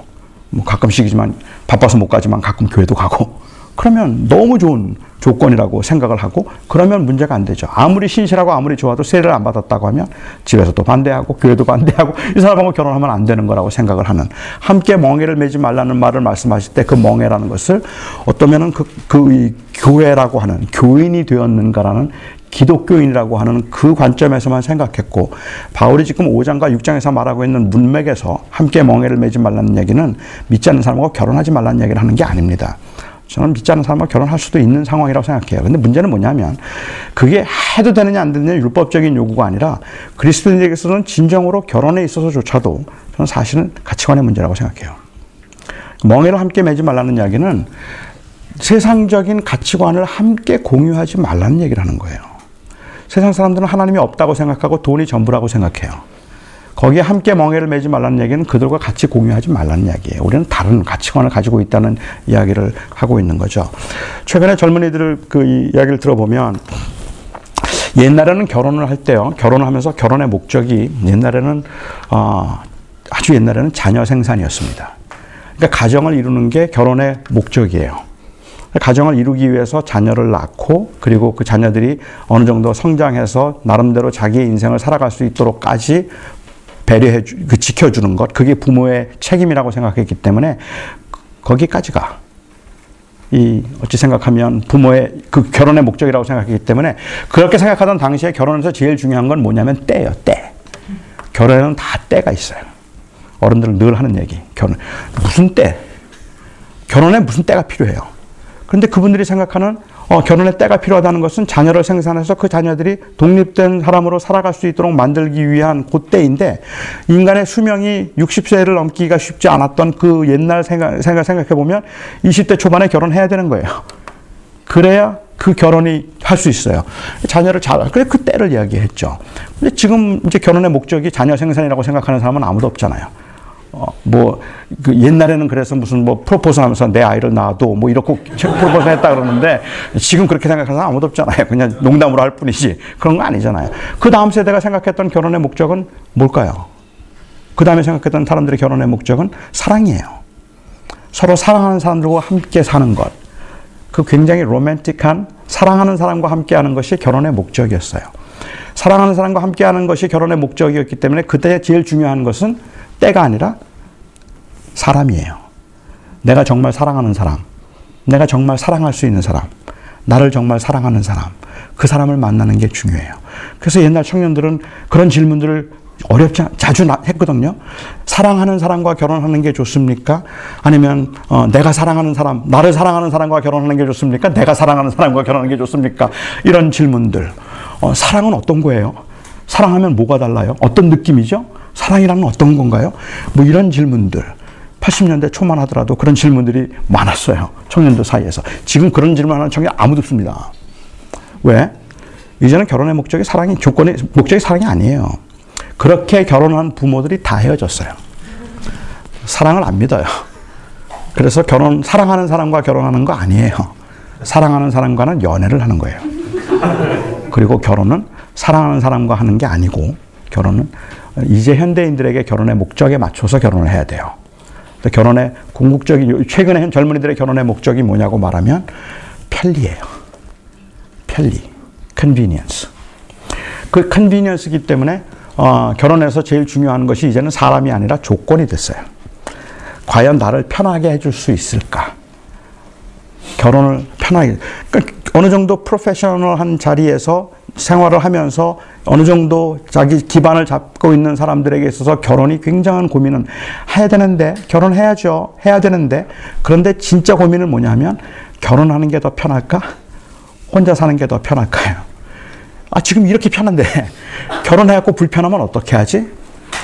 [SPEAKER 2] 뭐 가끔씩이지만 바빠서 못 가지만 가끔 교회도 가고. 그러면 너무 좋은 조건이라고 생각을 하고 그러면 문제가 안 되죠. 아무리 신실하고 아무리 좋아도 세례를 안 받았다고 하면 집에서도 반대하고 교회도 반대하고 이 사람하고 결혼하면 안 되는 거라고 생각을 하는 함께 멍해를 매지 말라는 말을 말씀하실 때 그 멍해라는 것을 어떠면은 그, 그 교회라고 하는 교인이 되었는가라는 기독교인이라고 하는 그 관점에서만 생각했고 바울이 지금 5장과 6장에서 말하고 있는 문맥에서 함께 멍해를 매지 말라는 얘기는 믿지 않는 사람하고 결혼하지 말라는 얘기를 하는 게 아닙니다. 저는 믿지 않는 사람과 결혼할 수도 있는 상황이라고 생각해요. 근데 문제는 뭐냐면 그게 해도 되느냐 안 되느냐 율법적인 요구가 아니라 그리스도인에게서는 진정으로 결혼에 있어서조차도 저는 사실은 가치관의 문제라고 생각해요. 멍해를 함께 매지 말라는 이야기는 세상적인 가치관을 함께 공유하지 말라는 얘기를 하는 거예요. 세상 사람들은 하나님이 없다고 생각하고 돈이 전부라고 생각해요. 거기에 함께 멍해를 매지 말라는 얘기는 그들과 같이 공유하지 말라는 이야기예요. 우리는 다른 가치관을 가지고 있다는 이야기를 하고 있는 거죠. 최근에 젊은이들 그 이야기를 들어보면 옛날에는 결혼을 할 때요. 결혼을 하면서 결혼의 목적이 옛날에는 어, 아주 옛날에는 자녀 생산이었습니다. 그러니까 가정을 이루는 게 결혼의 목적이에요. 가정을 이루기 위해서 자녀를 낳고 그리고 그 자녀들이 어느 정도 성장해서 나름대로 자기의 인생을 살아갈 수 있도록까지 배려해 주, 그 지켜주는 것, 그게 부모의 책임이라고 생각했기 때문에 거기까지가 이 어찌 생각하면 부모의 그 결혼의 목적이라고 생각했기 때문에 그렇게 생각하던 당시에 결혼에서 제일 중요한 건 뭐냐면 때예요, 때. 결혼에는 다 때가 있어요. 어른들은 늘 하는 얘기. 결혼 무슨 때? 결혼에 무슨 때가 필요해요? 그런데 그분들이 생각하는 어, 결혼의 때가 필요하다는 것은 자녀를 생산해서 그 자녀들이 독립된 사람으로 살아갈 수 있도록 만들기 위한 그때인데 인간의 수명이 60세를 넘기가 쉽지 않았던 그 옛날 생각, 생각 생각해 보면 20대 초반에 결혼해야 되는 거예요. 그래야 그 결혼이 할 수 있어요. 자녀를 잘, 그래 그 때를 이야기했죠. 근데 지금 이제 결혼의 목적이 자녀 생산이라고 생각하는 사람은 아무도 없잖아요. 어, 뭐, 그 옛날에는 그래서 무슨 뭐 프로포즈 하면서 내 아이를 낳아도 뭐 이렇게 프로포즈 했다 그러는데 지금 그렇게 생각하는 사람 아무도 없잖아요. 그냥 농담으로 할 뿐이지. 그런 거 아니잖아요. 그 다음 세대가 생각했던 결혼의 목적은 뭘까요? 그 다음에 생각했던 사람들의 결혼의 목적은 사랑이에요. 서로 사랑하는 사람들과 함께 사는 것. 그 굉장히 로맨틱한 사랑하는 사람과 함께 하는 것이 결혼의 목적이었어요. 사랑하는 사람과 함께 하는 것이 결혼의 목적이었기 때문에 그때 제일 중요한 것은 때가 아니라 사람이에요. 내가 정말 사랑하는 사람, 내가 정말 사랑할 수 있는 사람, 나를 정말 사랑하는 사람, 그 사람을 만나는 게 중요해요. 그래서 옛날 청년들은 그런 질문들을 어렵지 자주 했거든요. 사랑하는 사람과 결혼하는 게 좋습니까? 아니면 어, 내가 사랑하는 사람, 나를 사랑하는 사람과 결혼하는 게 좋습니까? 내가 사랑하는 사람과 결혼하는 게 좋습니까? 이런 질문들. 어, 사랑은 어떤 거예요? 사랑하면 뭐가 달라요? 어떤 느낌이죠? 사랑이란 어떤 건가요? 뭐 이런 질문들. 80년대 초만 하더라도 그런 질문들이 많았어요. 청년들 사이에서. 지금 그런 질문하는 청년 아무도 없습니다. 왜? 이제는 결혼의 목적이 사랑이, 조건의 목적이 사랑이 아니에요. 그렇게 결혼한 부모들이 다 헤어졌어요. 사랑을 안 믿어요. 그래서 결혼, 사랑하는 사람과 결혼하는 거 아니에요. 사랑하는 사람과는 연애를 하는 거예요. 그리고 결혼은 사랑하는 사람과 하는 게 아니고, 결혼은 이제 현대인들에게 결혼의 목적에 맞춰서 결혼을 해야 돼요. 결혼의 궁극적인 최근에 젊은이들의 결혼의 목적이 뭐냐고 말하면 편리예요. 편리, convenience. 그 convenience이기 때문에 어, 결혼에서 제일 중요한 것이 이제는 사람이 아니라 조건이 됐어요. 과연 나를 편하게 해줄 수 있을까? 결혼을 편하게. 그러니까 어느 정도 프로페셔널한 자리에서 생활을 하면서 어느 정도 자기 기반을 잡고 있는 사람들에게 있어서 결혼이 굉장한 고민은 해야 되는데, 결혼해야죠. 해야 되는데, 그런데 진짜 고민은 뭐냐 하면, 결혼하는 게 더 편할까? 혼자 사는 게 더 편할까요? 아, 지금 이렇게 편한데, 결혼해갖고 불편하면 어떻게 하지?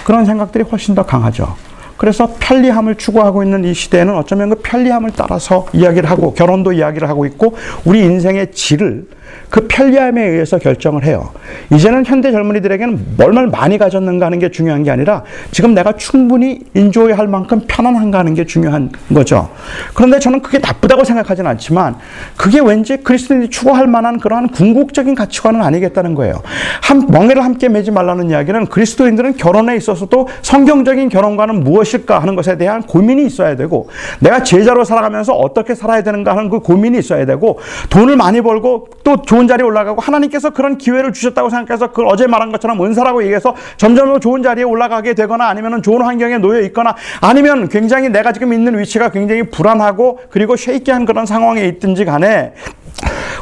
[SPEAKER 2] 그런 생각들이 훨씬 더 강하죠. 그래서 편리함을 추구하고 있는 이 시대에는 어쩌면 그 편리함을 따라서 이야기를 하고 결혼도 이야기를 하고 있고 우리 인생의 질을 그 편리함에 의해서 결정을 해요. 이제는 현대 젊은이들에게는 얼마나 많이 가졌는가 하는 게 중요한 게 아니라 지금 내가 충분히 인조이 할 만큼 편안한가 하는 게 중요한 거죠. 그런데 저는 그게 나쁘다고 생각하지는 않지만 그게 왠지 그리스도인이 추구할 만한 그러한 궁극적인 가치관은 아니겠다는 거예요. 한, 멍해를 함께 매지 말라는 이야기는 그리스도인들은 결혼에 있어서도 성경적인 결혼과는 무엇일까 하는 것에 대한 고민이 있어야 되고 내가 제자로 살아가면서 어떻게 살아야 되는가 하는 그 고민이 있어야 되고 돈을 많이 벌고 또 좋은 자리에 올라가고 하나님께서 그런 기회를 주셨다고 생각해서 그걸 어제 말한 것처럼 은사라고 얘기해서 점점 더 좋은 자리에 올라가게 되거나 아니면 좋은 환경에 놓여 있거나 아니면 굉장히 내가 지금 있는 위치가 굉장히 불안하고 그리고 쉐이키한 그런 상황에 있든지 간에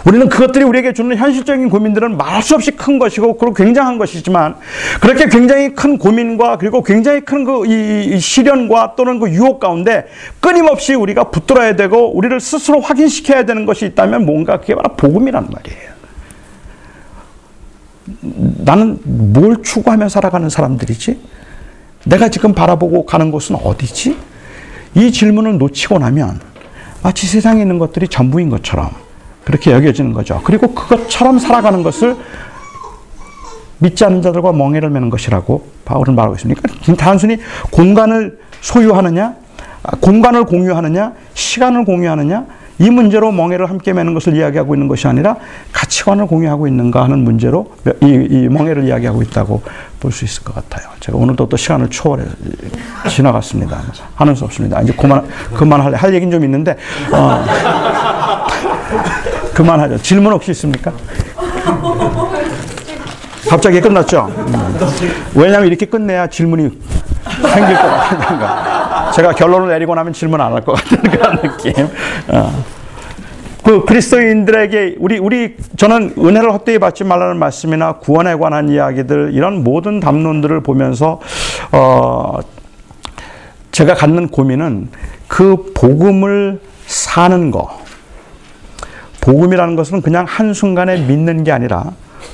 [SPEAKER 2] 우리는 그것들이 우리에게 주는 현실적인 고민들은 말할 수 없이 큰 것이고 그리고 굉장한 것이지만 그렇게 굉장히 큰 고민과 그리고 굉장히 큰 그 이 시련과 또는 그 유혹 가운데 끊임없이 우리가 붙들어야 되고 우리를 스스로 확인시켜야 되는 것이 있다면 뭔가 그게 바로 복음이란 말이에요. 나는 뭘 추구하며 살아가는 사람들이지? 내가 지금 바라보고 가는 곳은 어디지? 이 질문을 놓치고 나면 마치 세상에 있는 것들이 전부인 것처럼 그렇게 여겨지는 거죠. 그리고 그것처럼 살아가는 것을 믿지 않는 자들과 멍해를 매는 것이라고 바울은 말하고 있습니다. 그러니까 단순히 공간을 소유하느냐, 공간을 공유하느냐, 시간을 공유하느냐, 이 문제로 멍해를 함께 매는 것을 이야기하고 있는 것이 아니라 가치관을 공유하고 있는가 하는 문제로 이, 이 멍해를 이야기하고 있다고 볼 수 있을 것 같아요. 제가 오늘도 또 시간을 초월해 지나갔습니다. 하는 수 없습니다. 이제 그만 그만할 할 얘기는 좀 있는데 어, 그만하죠. 질문 혹시 있습니까? 갑자기 끝났죠? 음. 왜냐하면 이렇게 끝내야 질문이 생길 것 같으니까. 제가 결론을 내리고 나면 질문 안 할 것 같은 그런 느낌. 어. 그 그리스도인들에게 우리 우리 저는 은혜를 헛되이 받지 말라는 말씀이나 구원에 관한 이야기들 이런 모든 담론들을 보면서 어 제가 갖는 고민은 그 복음을 사는 거 복음이라는 것은 그냥 한순간에 믿는 게 아니라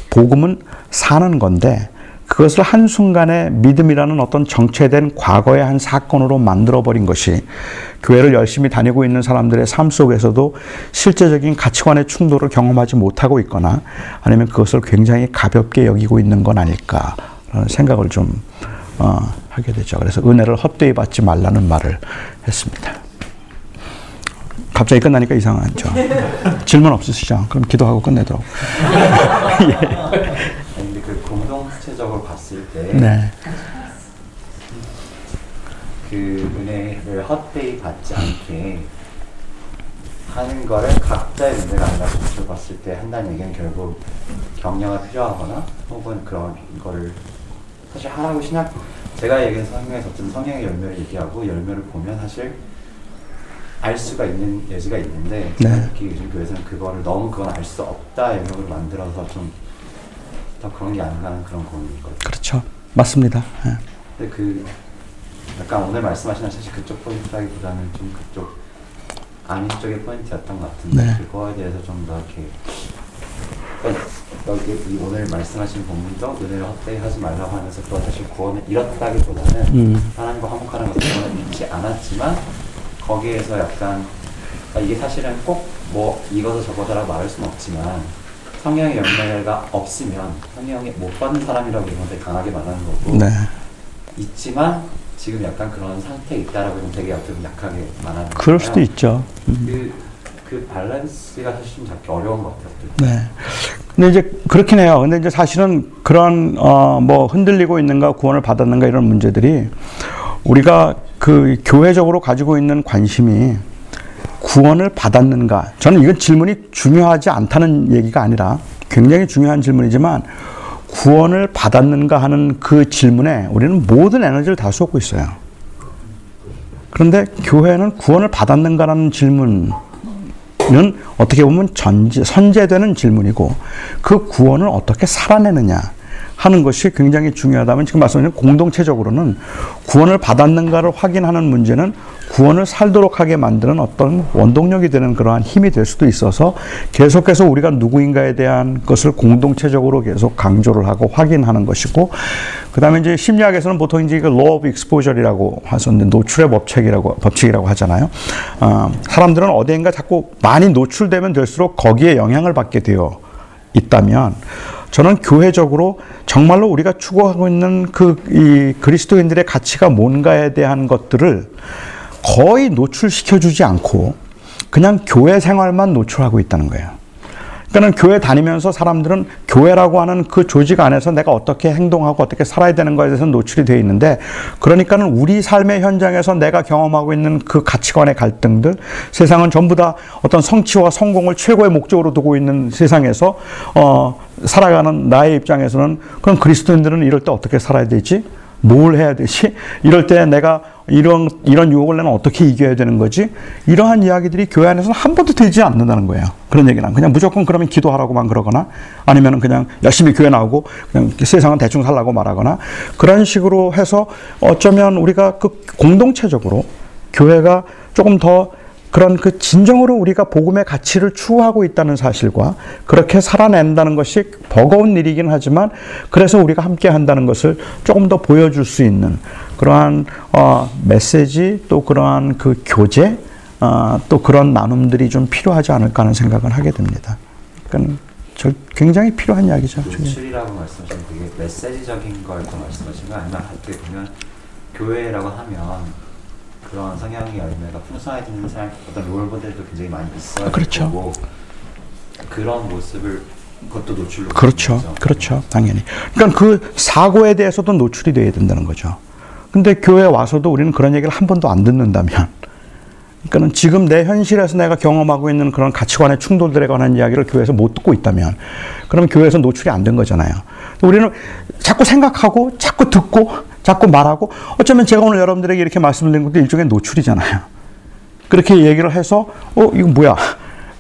[SPEAKER 2] 복음은 사는 건데 그것을 한순간에 믿음이라는 어떤 정체된 과거의 한 사건으로 만들어버린 것이 교회를 열심히 다니고 있는 사람들의 삶 속에서도 실제적인 가치관의 충돌을 경험하지 못하고 있거나 아니면 그것을 굉장히 가볍게 여기고 있는 건 아닐까라는 생각을 좀 어, 하게 되죠. 그래서 은혜를 헛되이 받지 말라는 말을 했습니다. 갑자기 끝나니까 이상하죠. 질문 없으시죠? 그럼 기도하고 끝내도록.
[SPEAKER 3] 예. 공동체적으로 봤을 때
[SPEAKER 2] 네.
[SPEAKER 3] 그 은혜를 헛되이 받지 않게 하는 거를 각자의 문제가 아니라 전체로 봤을 때 한다는 얘기는 결국 격려가 필요하거나 혹은 그런 거를 사실 하라고 신약 제가 얘기한 성경에서 어떤 성경의 열매를 얘기하고 열매를 보면 사실 알 수가 있는 예지가 있는데
[SPEAKER 2] 네.
[SPEAKER 3] 특히 요즘 교회에서는 그거를 너무 그건 알 수 없다 영역으로 만들어서 좀 더 그런 게안 가는 그런 고민인 거죠.
[SPEAKER 2] 그렇죠. 맞습니다. 네.
[SPEAKER 3] 근데 그 약간 오늘 말씀하시는 사실 그쪽 포인트라기보다는 좀 그쪽 아닌 쪽의 포인트였던 것 같은데
[SPEAKER 2] 네.
[SPEAKER 3] 그거에 대해서 좀 더 이렇게 그러니까 여기 이 오늘 말씀하신 본문도 은혜를 헛되이 하지 말라고 하면서 또 사실 구원을 잃었다기보다는
[SPEAKER 2] 음.
[SPEAKER 3] 하나님과 화목하는 것을 구원을 잃지 않았지만 거기에서 약간 그러니까 이게 사실은 꼭 뭐 이것을 저거다라고 말할 수는 없지만 성령의 열매가 없으면 성령이 못 받는 사람이라고 이건 되게 강하게 말하는 거고
[SPEAKER 2] 네.
[SPEAKER 3] 있지만 지금 약간 그런 상태에 있다라고 좀 되게 좀 약하게 말하는
[SPEAKER 2] 그럴. 수도 있죠.
[SPEAKER 3] 그, 그 밸런스가 사실 좀 잡기 어려운 것 같아요. 또.
[SPEAKER 2] 네. 근데 이제 그렇긴 해요. 근데 이제 사실은 그런 어 뭐 흔들리고 있는가 구원을 받았는가 이런 문제들이 우리가 그 교회적으로 가지고 있는 관심이 구원을 받았는가? 저는 이건 질문이 중요하지 않다는 얘기가 아니라 굉장히 중요한 질문이지만 구원을 받았는가 하는 그 질문에 우리는 모든 에너지를 다 쏟고 있어요. 그런데 교회는 구원을 받았는가라는 질문 는 어떻게 보면 전제, 선제되는 질문이고 그 구원을 어떻게 살아내느냐 하는 것이 굉장히 중요하다면 지금 말씀하신 공동체적으로는 구원을 받았는가를 확인하는 문제는 구원을 살도록 하게 만드는 어떤 원동력이 되는 그러한 힘이 될 수도 있어서 계속해서 우리가 누구인가에 대한 것을 공동체적으로 계속 강조를 하고 확인하는 것이고 그다음에 이제 심리학에서는 보통 이제 그 law of exposure이라고 해서 노출의 법칙이라고 법칙이라고 하잖아요. 어, 사람들은 어디인가 자꾸 많이 노출되면 될수록 거기에 영향을 받게 되어 있다면 저는 교회적으로 정말로 우리가 추구하고 있는 그 이 그리스도인들의 가치가 뭔가에 대한 것들을 거의 노출시켜 주지 않고 그냥 교회 생활만 노출하고 있다는 거예요. 그러니까 교회 다니면서 사람들은 교회라고 하는 그 조직 안에서 내가 어떻게 행동하고 어떻게 살아야 되는 것에 대해서 노출이 되어 있는데 그러니까는 우리 삶의 현장에서 내가 경험하고 있는 그 가치관의 갈등들 세상은 전부 다 어떤 성취와 성공을 최고의 목적으로 두고 있는 세상에서 어 살아가는 나의 입장에서는 그럼 그리스도인들은 이럴 때 어떻게 살아야 되지? 뭘 해야 되지? 이럴 때 내가 이런 이런 유혹을 내는 어떻게 이겨야 되는 거지? 이러한 이야기들이 교회 안에서는 한 번도 되지 않는다는 거예요. 그런 얘기는 그냥 무조건 그러면 기도하라고만 그러거나 아니면은 그냥 열심히 교회 나오고 그냥 세상은 대충 살라고 말하거나 그런 식으로 해서 어쩌면 우리가 그 공동체적으로 교회가 조금 더 그런 그 진정으로 우리가 복음의 가치를 추구하고 있다는 사실과 그렇게 살아낸다는 것이 버거운 일이긴 하지만 그래서 우리가 함께 한다는 것을 조금 더 보여줄 수 있는 그러한 어, 메시지 또 그러한 그 교제 어, 또 그런 나눔들이 좀 필요하지 않을까 하는 생각을 하게 됩니다. 그러니까 저 굉장히 필요한 이야기죠.
[SPEAKER 3] 노출이라고 말씀하신 그게 메시지적인 걸더 말씀하신 거 아니면 어떻게 보면 교회라고 하면 그런 성향의 열매가 풍성해지는 사람 어떤 롤 모델도 굉장히 많이 있어요.
[SPEAKER 2] 그렇죠.
[SPEAKER 3] 거고 그런 모습을 그것도 노출로
[SPEAKER 2] 그렇죠. 그렇죠. 당연히. 그러니까 그 사고에 대해서도 노출이 돼야 된다는 거죠. 근데 교회 와서도 우리는 그런 얘기를 한 번도 안 듣는다면 그러니까는 지금 내 현실에서 내가 경험하고 있는 그런 가치관의 충돌들에 관한 이야기를 교회에서 못 듣고 있다면 그러면 교회에서 노출이 안 된 거잖아요. 우리는 자꾸 생각하고 자꾸 듣고 자꾸 말하고 어쩌면 제가 오늘 여러분들에게 이렇게 말씀을 드린 것도 일종의 노출이잖아요. 그렇게 얘기를 해서 어 이거 뭐야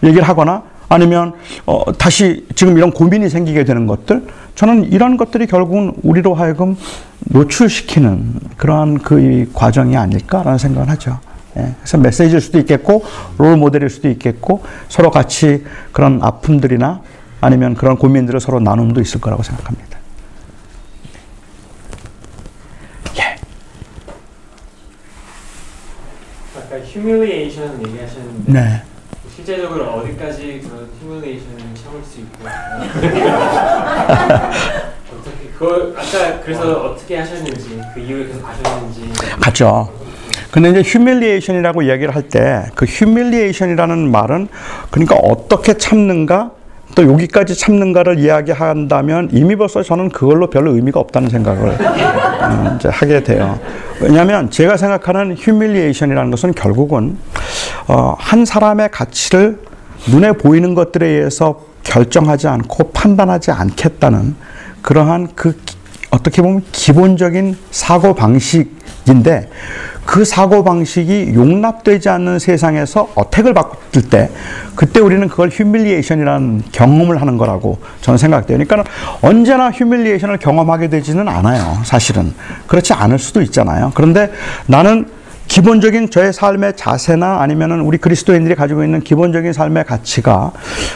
[SPEAKER 2] 얘기를 하거나 아니면 어 다시 지금 이런 고민이 생기게 되는 것들 저는 이런 것들이 결국은 우리로 하여금 노출시키는 그러한 그 과정이 아닐까라는 생각을 하죠. 예, 그래서 메시지일 수도 있겠고 롤 모델일 수도 있겠고 서로 같이 그런 아픔들이나 아니면 그런 고민들을 서로 나눔도 있을 거라고 생각합니다. 예.
[SPEAKER 4] 아까 humiliation 얘기하셨는데
[SPEAKER 2] 네.
[SPEAKER 4] 실제적으로 어디까지 그런 humiliation을 참을 수 있고 어떻게 그걸 아까 그래서 어떻게 하셨는지 그 이후에 계속 가셨는지
[SPEAKER 2] 같죠. 근데 이제 humiliation이라고 이야기를 할 때 그 humiliation이라는 말은 그러니까 어떻게 참는가 또 여기까지 참는가를 이야기한다면 이미 벌써 저는 그걸로 별로 의미가 없다는 생각을 어, 하게 돼요. 왜냐하면 제가 생각하는 휴밀리에이션이라는 것은 결국은 어, 한 사람의 가치를 눈에 보이는 것들에 의해서 결정하지 않고 판단하지 않겠다는 그러한 그 기- 어떻게 보면 기본적인 사고 방식인데 그 사고 방식이 용납되지 않는 세상에서 어택을 받을 때 그때 우리는 그걸 휴밀리에이션이라는 경험을 하는 거라고 저는 생각돼요. 그러니까 언제나 휴밀리에이션을 경험하게 되지는 않아요. 사실은 그렇지 않을 수도 있잖아요. 그런데 나는 기본적인 저의 삶의 자세나 아니면은 우리 그리스도인들이 가지고 있는 기본적인 삶의 가치가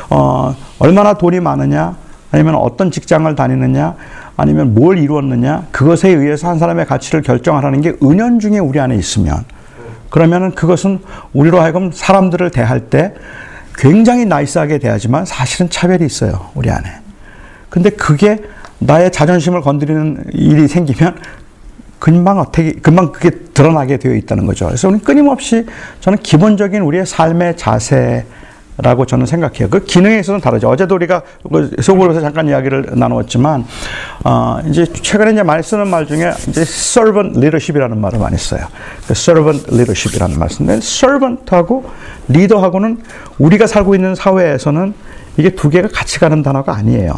[SPEAKER 2] 어, 얼마나 돈이 많으냐 아니면 어떤 직장을 다니느냐 아니면 뭘 이루었느냐 그것에 의해서 한 사람의 가치를 결정하라는 게 은연중에 우리 안에 있으면 그러면은 그것은 우리로 하여금 사람들을 대할 때 굉장히 나이스하게 대하지만 사실은 차별이 있어요 우리 안에 근데 그게 나의 자존심을 건드리는 일이 생기면 금방 어떻게 금방 그게 드러나게 되어 있다는 거죠. 그래서 우리는 끊임없이 저는 기본적인 우리의 삶의 자세 라고 저는 생각해요. 그 기능에 있어서는 다르죠. 어제도 우리가 그 소그룹에서 잠깐 이야기를 나누었지만 어, 이제 최근에 이제 많이 쓰는 말 중에 이제 servant leadership이라는 말을 많이 써요. 그 servant leadership이라는 말 쓰는데 servant하고 리더하고는 우리가 살고 있는 사회에서는 이게 두 개가 같이 가는 단어가 아니에요.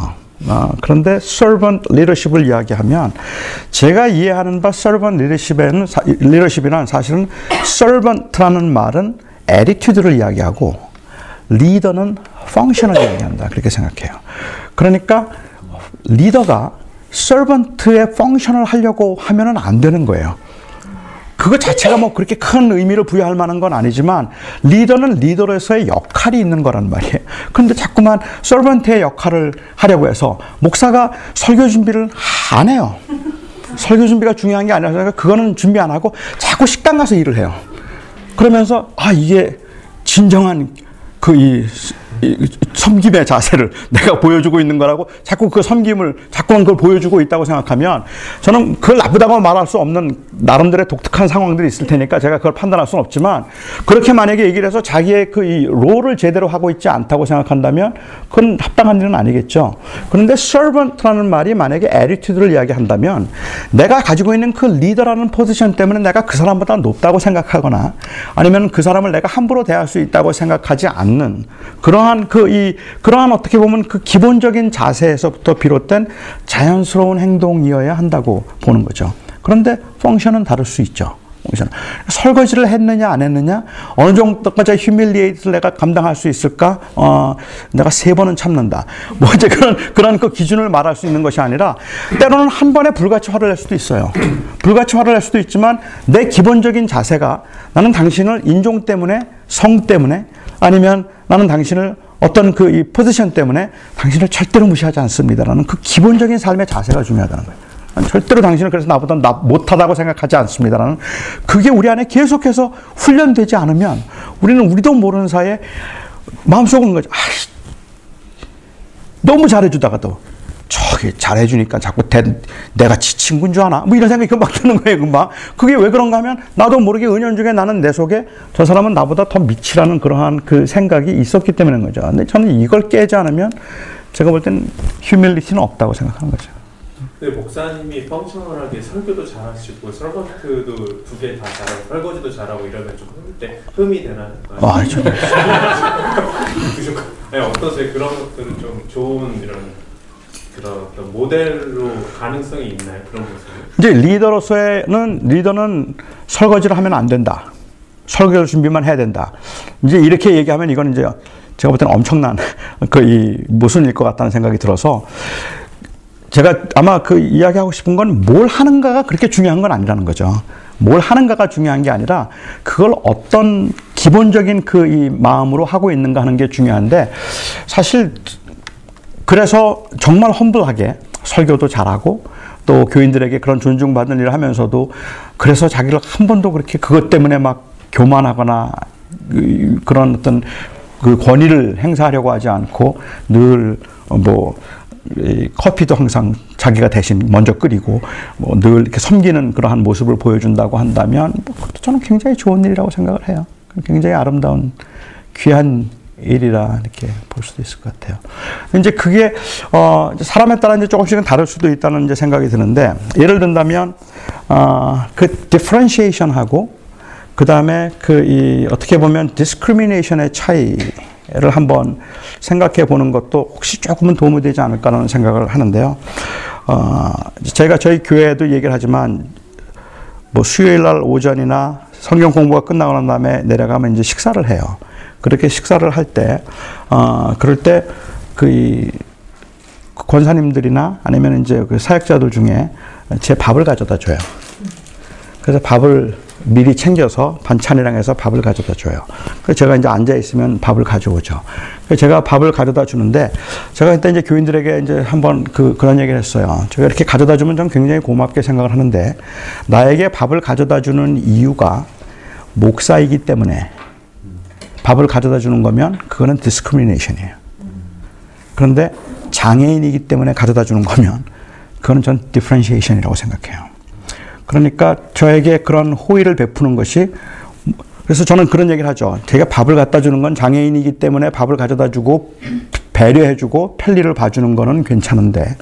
[SPEAKER 2] 아, 그런데 servant leadership을 이야기하면 제가 이해하는 바 servant leadership에는 사, leadership이란 사실은 servant라는 말은 attitude를 이야기하고 리더는 function을 이야기한다 그렇게 생각해요. 그러니까 리더가 servant의 function을 하려고 하면은 안 되는 거예요. 그거 자체가 뭐 그렇게 큰 의미를 부여할 만한 건 아니지만 리더는 리더로서의 역할이 있는 거란 말이에요. 그런데 자꾸만 서번트의 역할을 하려고 해서 목사가 설교 준비를 안 해요. 설교 준비가 중요한 게 아니라서 그거는 준비 안 하고 자꾸 식당 가서 일을 해요. 그러면서 아 이게 진정한 그 이 섬김의 자세를 내가 보여주고 있는 거라고 자꾸 그 섬김을 자꾸만 그걸 보여주고 있다고 생각하면 저는 그걸 나쁘다고 말할 수 없는 나름대로의 독특한 상황들이 있을 테니까 제가 그걸 판단할 수는 없지만 그렇게 만약에 얘기를 해서 자기의 그 이 롤을 제대로 하고 있지 않다고 생각한다면 그건 합당한 일은 아니겠죠. 그런데 servant라는 말이 만약에 attitude를 이야기한다면 내가 가지고 있는 그 리더라는 포지션 때문에 내가 그 사람보다 높다고 생각하거나 아니면 그 사람을 내가 함부로 대할 수 있다고 생각하지 않는 그러한 그 이 그러한 어떻게 보면 그 기본적인 자세에서부터 비롯된 자연스러운 행동이어야 한다고 보는 거죠. 그런데 펑션은 다를 수 있죠. 펑션. 설거지를 했느냐 안 했느냐 어느 정도까지 휴밀리에이트를 내가 감당할 수 있을까 어 내가 세 번은 참는다 뭐 이제 그런 그런 그 기준을 말할 수 있는 것이 아니라 때로는 한 번에 불같이 화를 낼 수도 있어요 불같이 화를 낼 수도 있지만 내 기본적인 자세가 나는 당신을 인종 때문에 성 때문에 아니면 나는 당신을 어떤 그 이 포지션 때문에 당신을 절대로 무시하지 않습니다라는 그 기본적인 삶의 자세가 중요하다는 거예요. 난 절대로 당신을 그래서 나보다 나 못하다고 생각하지 않습니다라는 그게 우리 안에 계속해서 훈련되지 않으면 우리는 우리도 모르는 사이에 마음속은 거죠. 아이씨, 너무 잘해주다가도 저기 잘해주니까 자꾸 대, 내가 지 친구인 줄 아나? 뭐 이런 생각이 금방 드는 거예요, 금방. 그게 왜 그런가 하면 나도 모르게 은연중에 나는 내 속에 저 사람은 나보다 더 미치라는 그러한 그 생각이 있었기 때문인 거죠. 근데 저는 이걸 깨지 않으면 제가 볼 땐 휴밀리티는 없다고 생각하는 거죠.
[SPEAKER 5] 근데 목사님이 펑셔널하게 설교도 잘하시고 설거지도 두 개 다 잘하고 설거지도 잘하고 이러면 좀때 흠이 되나요?
[SPEAKER 2] 아, 저.
[SPEAKER 5] 네, 어떠세요? 그런 것들은 좀 좋은 이런 그런 어떤 모델로 가능성이 있나요? 그런 모습이?
[SPEAKER 2] 이제 리더로서는 리더는 설거지를 하면 안 된다. 설거지 준비만 해야 된다. 이제 이렇게 얘기하면 이건 이제 제가 볼 때는 엄청난 그이 모순일 것 같다는 생각이 들어서 제가 아마 그 이야기하고 싶은 건 뭘 하는가가 그렇게 중요한 건 아니라는 거죠. 뭘 하는가가 중요한 게 아니라 그걸 어떤 기본적인 그 이 마음으로 하고 있는가 하는 게 중요한데 사실 그래서 정말 험블하게 설교도 잘하고 또 교인들에게 그런 존중받는 일을 하면서도 그래서 자기를 한 번도 그렇게 그것 때문에 막 교만하거나 그- 그런 어떤 그 권위를 행사하려고 하지 않고 늘뭐 커피도 항상 자기가 대신 먼저 끓이고 뭐 늘 이렇게 섬기는 그러한 모습을 보여준다고 한다면 뭐 저는 굉장히 좋은 일이라고 생각을 해요. 굉장히 아름다운 귀한 일이라 이렇게 볼 수도 있을 것 같아요. 이제 그게 어 사람에 따라 이제 조금씩은 다를 수도 있다는 이제 생각이 드는데 예를 든다면 어그 differentiation하고 그 다음에 그 이 어떻게 보면 discrimination의 차이를 한번 생각해 보는 것도 혹시 조금은 도움이 되지 않을까라는 생각을 하는데요. 어 제가 저희 교회에도 얘기를 하지만 뭐 수요일 날 오전이나 성경 공부가 끝나고 난 다음에 내려가면 이제 식사를 해요. 그렇게 식사를 할 때, 어, 그럴 때, 그, 이 권사님들이나 아니면 이제 그 사역자들 중에 제 밥을 가져다 줘요. 그래서 밥을 미리 챙겨서 반찬이랑 해서 밥을 가져다 줘요. 그래서 제가 이제 앉아 있으면 밥을 가져오죠. 그래서 제가 밥을 가져다 주는데 제가 그때 이제 교인들에게 이제 한번 그 그런 얘기를 했어요. 제가 이렇게 가져다 주면 전 굉장히 고맙게 생각을 하는데 나에게 밥을 가져다 주는 이유가 목사이기 때문에 밥을 가져다 주는 거면 그거는 discrimination이에요. 그런데 장애인이기 때문에 가져다 주는 거면 그거는 전 differentiation이라고 생각해요. 그러니까 저에게 그런 호의를 베푸는 것이 그래서 저는 그런 얘기를 하죠. 제가 밥을 갖다 주는 건 장애인이기 때문에 밥을 가져다 주고 배려해 주고 편리를 봐주는 거는 괜찮은데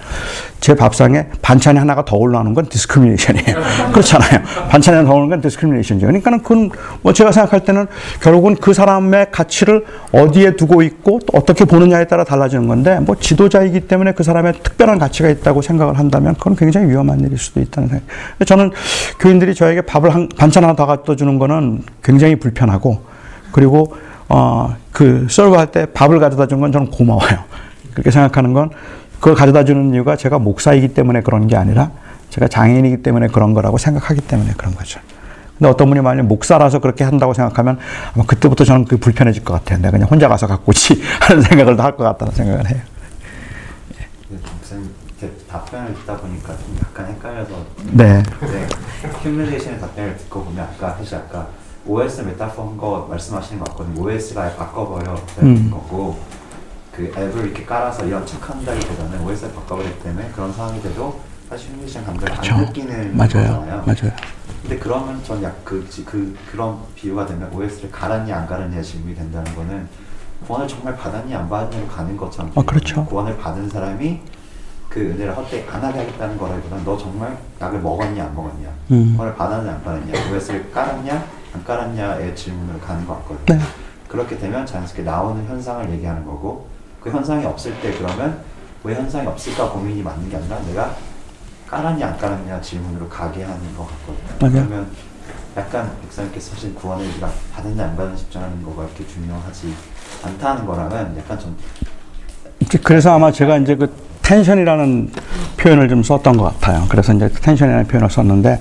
[SPEAKER 2] 제 밥상에 반찬이 하나가 더 올라오는 건 discrimination이에요. 그렇잖아요. 반찬이 하나 더 오는 건 discrimination이죠. 그러니까는 그건 뭐 제가 생각할 때는 결국은 그 사람의 가치를 어디에 두고 있고 또 어떻게 보느냐에 따라 달라지는 건데 뭐 지도자이기 때문에 그 사람의 특별한 가치가 있다고 생각을 한다면 그건 굉장히 위험한 일일 수도 있다는 생각. 저는 교인들이 저에게 밥을 한, 반찬 하나 더 갖다 주는 거는 굉장히 불편하고 그리고 어, 그 서브 할 때 밥을 가져다 준 건 저는 고마워요. 그렇게 생각하는 건 그걸 가져다 주는 이유가 제가 목사이기 때문에 그런 게 아니라 제가 장애인이기 때문에 그런 거라고 생각하기 때문에 그런 거죠. 근데 어떤 분이 만약 목사라서 그렇게 한다고 생각하면 아마 그때부터 저는 그 불편해질 것 같아요. 내가 그냥 혼자 가서 갖고 오지 하는 생각을 할 것 같다는 생각을 해요.
[SPEAKER 3] 답변을 듣다 보니까 좀 약간 헷갈려서
[SPEAKER 2] 네.
[SPEAKER 3] 네, humiliation의 답변을 듣고 보면 아까 사실 아까 OS 메타포 한거 말씀하시는 것 같거든요. OS가 바꿔버려
[SPEAKER 2] 음.
[SPEAKER 3] 거고 그 앱을 이렇게 깔아서 이런 척한다기보다는 OS를 바꿔버리기 때문에 그런 상황이 돼도 사실 humiliation 감정을
[SPEAKER 2] 그렇죠.
[SPEAKER 3] 안 느끼는
[SPEAKER 2] 맞아요.
[SPEAKER 3] 거잖아요.
[SPEAKER 2] 맞아요.
[SPEAKER 3] 근데 그러면 전 약그 그 그런 비유가 되면 OS를 갈았냐 안 갈았냐 질문이 된다는 거는 구원을 정말 받았냐 안 받았냐로 가는 것처럼
[SPEAKER 2] 아, 그렇죠.
[SPEAKER 3] 구원을 받은 사람이 그 은혜를 헛되이 안 하게 하겠다는 거라기보다는 너 정말 약을 먹었냐 안 먹었냐
[SPEAKER 2] 음.
[SPEAKER 3] 구원을 받았냐 안 받았냐 OS를 깔았냐 안 깔았냐의 질문으로 가는 것 같거든요
[SPEAKER 2] 네.
[SPEAKER 3] 그렇게 되면 자연스럽게 나오는 현상을 얘기하는 거고 그 현상이 없을 때 그러면 왜 현상이 없을까 고민이 맞는 게 아니라 내가 깔았냐 안 깔았냐 질문으로 가게 하는 것 같거든요.
[SPEAKER 2] 맞아요.
[SPEAKER 3] 그러면 약간 백사님께서 사실 구원을 우리가 받았냐 안 받았냐 집중하는 거가 이렇게 중요하지 않다는 거랑은 약간 좀
[SPEAKER 2] 그래서 아마 제가 이제 그 텐션이라는 표현을 좀 썼던 것 같아요. 그래서 이제 텐션이라는 표현을 썼는데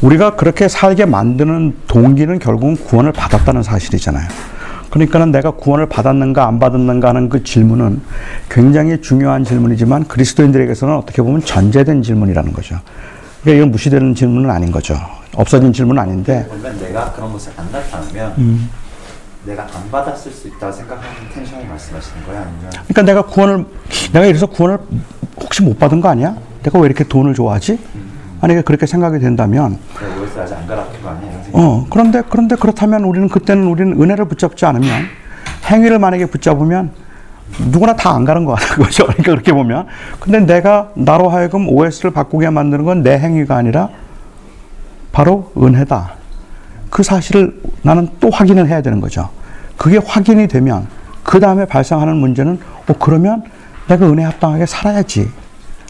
[SPEAKER 2] 우리가 그렇게 살게 만드는 동기는 결국은 구원을 받았다는 사실이잖아요. 그러니까는 내가 구원을 받았는가 안 받았는가 하는 그 질문은 굉장히 중요한 질문이지만 그리스도인들에게서는 어떻게 보면 전제된 질문이라는 거죠. 그러니까 이건 무시되는 질문은 아닌 거죠. 없어진 질문은 아닌데
[SPEAKER 3] 보면 내가 그런 것을 안 나타나면
[SPEAKER 2] 음.
[SPEAKER 3] 내가 안 받았을 수 있다고 생각하는 텐션을 말씀하시는 거예요? 아니면
[SPEAKER 2] 그러니까 내가 구원을 내가 이래서 구원을 혹시 못 받은 거 아니야? 내가 왜 이렇게 돈을 좋아하지? 만약에 그렇게 생각이 된다면
[SPEAKER 3] 아직 안거 아니야?
[SPEAKER 2] 어 그런데 그런데 그렇다면 우리는 그때는 우리는 은혜를 붙잡지 않으면 행위를 만약에 붙잡으면 누구나 다 안 가는 거 같은 거죠. 그러니까 그렇게 보면 근데 내가 나로 하여금 OS를 바꾸게 만드는 건 내 행위가 아니라 바로 은혜다. 그 사실을 나는 또 확인을 해야 되는 거죠. 그게 확인이 되면 그 다음에 발생하는 문제는 어 그러면 내가 은혜 합당하게 살아야지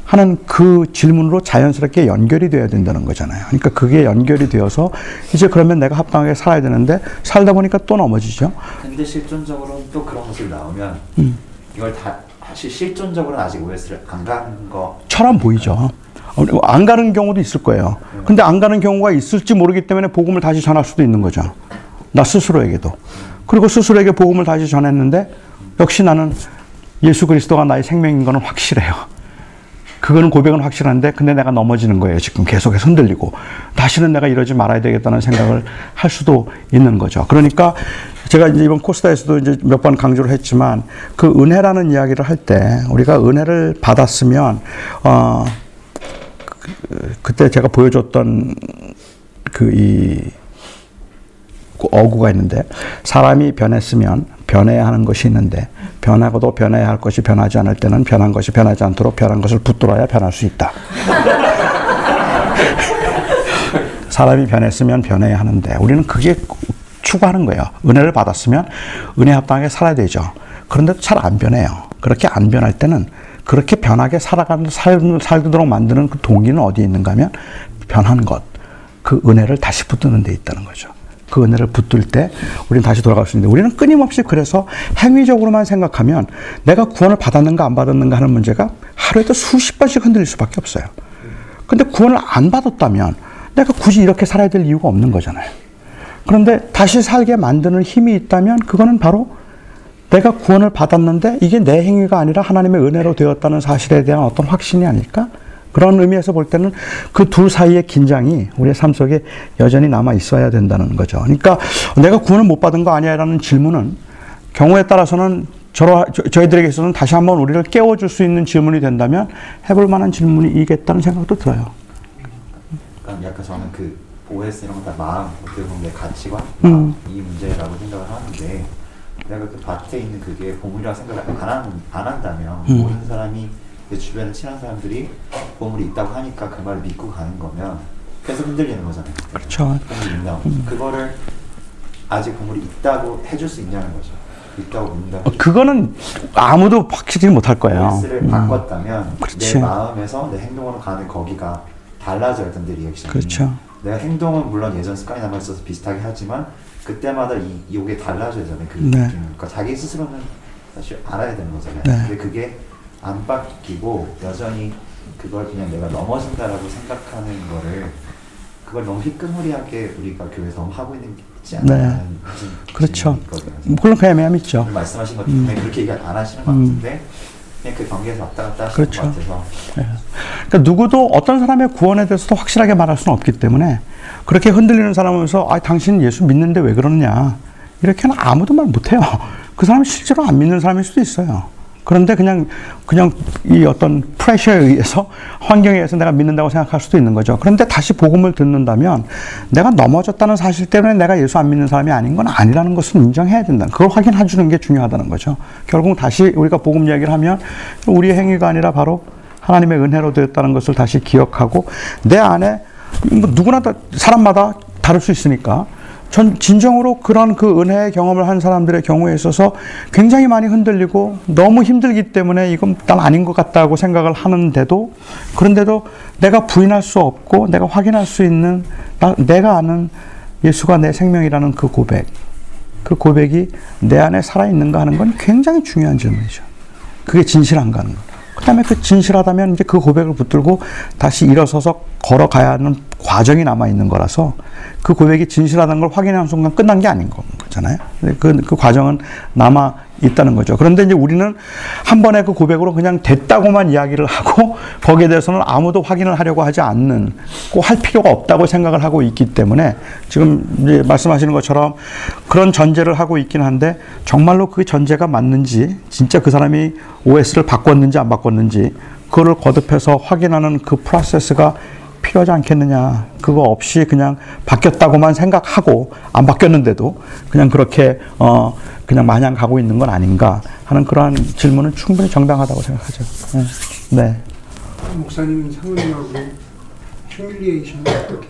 [SPEAKER 2] 하는 그 질문으로 자연스럽게 연결이 돼야 된다는 거잖아요. 그러니까 그게 연결이 되어서 이제 그러면 내가 합당하게 살아야 되는데 살다 보니까 또 넘어지죠.
[SPEAKER 3] 근데 실존적으로는 또 그런 모습이 나오면
[SPEAKER 2] 음.
[SPEAKER 3] 이걸 다 사실 실존적으로는 아직 OS를 안 가는 거
[SPEAKER 2] 처럼 보이죠. 어, 안 가는 경우도 있을 거예요. 근데 안 가는 경우가 있을지 모르기 때문에 복음을 다시 전할 수도 있는 거죠. 나 스스로에게도. 그리고 스스로에게 복음을 다시 전했는데 역시 나는 예수 그리스도가 나의 생명인 거는 확실해요. 그거는 고백은 확실한데 근데 내가 넘어지는 거예요. 지금 계속해서 흔들리고 다시는 내가 이러지 말아야 되겠다는 생각을 할 수도 있는 거죠. 그러니까 제가 이제 이번 코스타에서도 이제 몇 번 강조를 했지만 그 은혜라는 이야기를 할 때 우리가 은혜를 받았으면 어 그, 그때 제가 보여줬던 그이 그 어구가 있는데 사람이 변했으면 변해야 하는 것이 있는데 변하고도 변해야 할 것이 변하지 않을 때는 변한 것이 변하지 않도록 변한 것을 붙들어야 변할 수 있다. 사람이 변했으면 변해야 하는데 우리는 그게 추구하는 거예요. 은혜를 받았으면 은혜 합당하게 살아야 되죠. 그런데 잘안 변해요. 그렇게 안 변할 때는 그렇게 변하게 살아가는 삶을 살도록 만드는 그 동기는 어디에 있는가 하면 변한 것, 그 은혜를 다시 붙드는 데 있다는 거죠. 그 은혜를 붙들 때 우리는 다시 돌아갈 수 있는데 우리는 끊임없이 그래서 행위적으로만 생각하면 내가 구원을 받았는가 안 받았는가 하는 문제가 하루에도 수십 번씩 흔들릴 수밖에 없어요. 근데 구원을 안 받았다면 내가 굳이 이렇게 살아야 될 이유가 없는 거잖아요. 그런데 다시 살게 만드는 힘이 있다면 그거는 바로 내가 구원을 받았는데 이게 내 행위가 아니라 하나님의 은혜로 되었다는 사실에 대한 어떤 확신이 아닐까? 그런 의미에서 볼 때는 그 둘 사이의 긴장이 우리의 삶 속에 여전히 남아 있어야 된다는 거죠. 그러니까 내가 구원을 못 받은 거 아니야라는 질문은 경우에 따라서는 저러, 저, 희들에게 있어서는 다시 한번 우리를 깨워줄 수 있는 질문이 된다면 해볼 만한 질문이겠다는 생각도 들어요.
[SPEAKER 3] 그러니까 약간 저는 그 OS 이런 거 다 마음, 어떻게 보면 내 가치관,
[SPEAKER 2] 음.
[SPEAKER 3] 이 문제라고 생각을 하는데 내가 그 밭에 있는 그게 보물이라고 생각을 안, 한, 안 한다면
[SPEAKER 2] 음.
[SPEAKER 3] 모든 사람이 내 주변에 친한 사람들이 보물이 있다고 하니까 그 말을 믿고 가는 거면 계속 흔들리는 거잖아요.
[SPEAKER 2] 그렇죠.
[SPEAKER 3] 있나 그거를 아직 보물이 있다고 해줄 수 있냐는 거죠. 있다고 믿는다고.
[SPEAKER 2] 어, 그거는 아무도 확실히 못할 거예요.
[SPEAKER 3] OS를
[SPEAKER 2] 음.
[SPEAKER 3] 바꿨다면
[SPEAKER 2] 그렇지.
[SPEAKER 3] 내 마음에서 내 행동으로 가는 거기가 달라져야 내 리액션이.
[SPEAKER 2] 그렇죠.
[SPEAKER 3] 내가 행동은 물론 예전 습관이 남아 있어서 비슷하게 하지만 그때마다 이 이게 달라져야 되잖아요. 그
[SPEAKER 2] 네.
[SPEAKER 3] 그러니까 자기 스스로는 사실 알아야 되는 거잖아요.
[SPEAKER 2] 네.
[SPEAKER 3] 근데 그게 안 바뀌고 여전히 그걸 그냥 내가 넘어진다라고 생각하는 거를 그걸 너무 희끄무리하게 우리가 교회에서 너무 하고 있는 지 않나
[SPEAKER 2] 네. 그렇죠. 물론 그 애매함이 있죠.
[SPEAKER 3] 말씀하신 것 때문에 그렇게 얘기 안 하시는 것
[SPEAKER 2] 음.
[SPEAKER 3] 같은데 그냥 그 관계에서 왔다 갔다 하시는
[SPEAKER 2] 그렇죠.
[SPEAKER 3] 것 같아서
[SPEAKER 2] 그러니까 누구도 어떤 사람의 구원에 대해서도 확실하게 말할 수는 없기 때문에 그렇게 흔들리는 사람에서 아 당신 예수 믿는데 왜 그러느냐 이렇게는 아무도 말 못해요. 그 사람이 실제로 안 믿는 사람일 수도 있어요. 그런데 그냥 그냥 이 어떤 프레셔에 의해서 환경에 의해서 내가 믿는다고 생각할 수도 있는 거죠. 그런데 다시 복음을 듣는다면 내가 넘어졌다는 사실 때문에 내가 예수 안 믿는 사람이 아닌 건 아니라는 것을 인정해야 된다. 그걸 확인해 주는 게 중요하다는 거죠. 결국 다시 우리가 복음 이야기를 하면 우리의 행위가 아니라 바로 하나님의 은혜로 되었다는 것을 다시 기억하고 내 안에 뭐 누구나 다 사람마다 다를 수 있으니까 전 진정으로 그런 그 은혜의 경험을 한 사람들의 경우에 있어서 굉장히 많이 흔들리고 너무 힘들기 때문에 이건 난 아닌 것 같다고 생각을 하는데도 그런데도 내가 부인할 수 없고 내가 확인할 수 있는 나- 내가 아는 예수가 내 생명이라는 그 고백 그 고백이 내 안에 살아있는가 하는 건 굉장히 중요한 질문이죠. 그게 진실한가 하는 거. 그 다음에 그 진실하다면 이제 그 고백을 붙들고 다시 일어서서 걸어가야 하는 과정이 남아 있는 거라서 그 고백이 진실하다는 걸 확인하는 순간 끝난 게 아닌 거잖아요. 그, 그 과정은 남아 있다는 거죠. 그런데 이제 우리는 한 번의 그 고백으로 그냥 됐다고만 이야기를 하고 거기에 대해서는 아무도 확인을 하려고 하지 않는 꼭 할 필요가 없다고 생각을 하고 있기 때문에 지금 이제 말씀하시는 것처럼 그런 전제를 하고 있긴 한데 정말로 그 전제가 맞는지 진짜 그 사람이 OS를 바꿨는지 안 바꿨는지 그거를 거듭해서 확인하는 그 프로세스가 필요하지 않겠느냐. 그거 없이 그냥 바뀌었다고만 생각하고 안 바뀌었는데도 그냥 그렇게 어 그냥 마냥 가고 있는 건 아닌가 하는 그러한 질문은 충분히 정당하다고 생각하죠. 네. 네.
[SPEAKER 6] 목사님 사모님하고 humiliation 어떻게?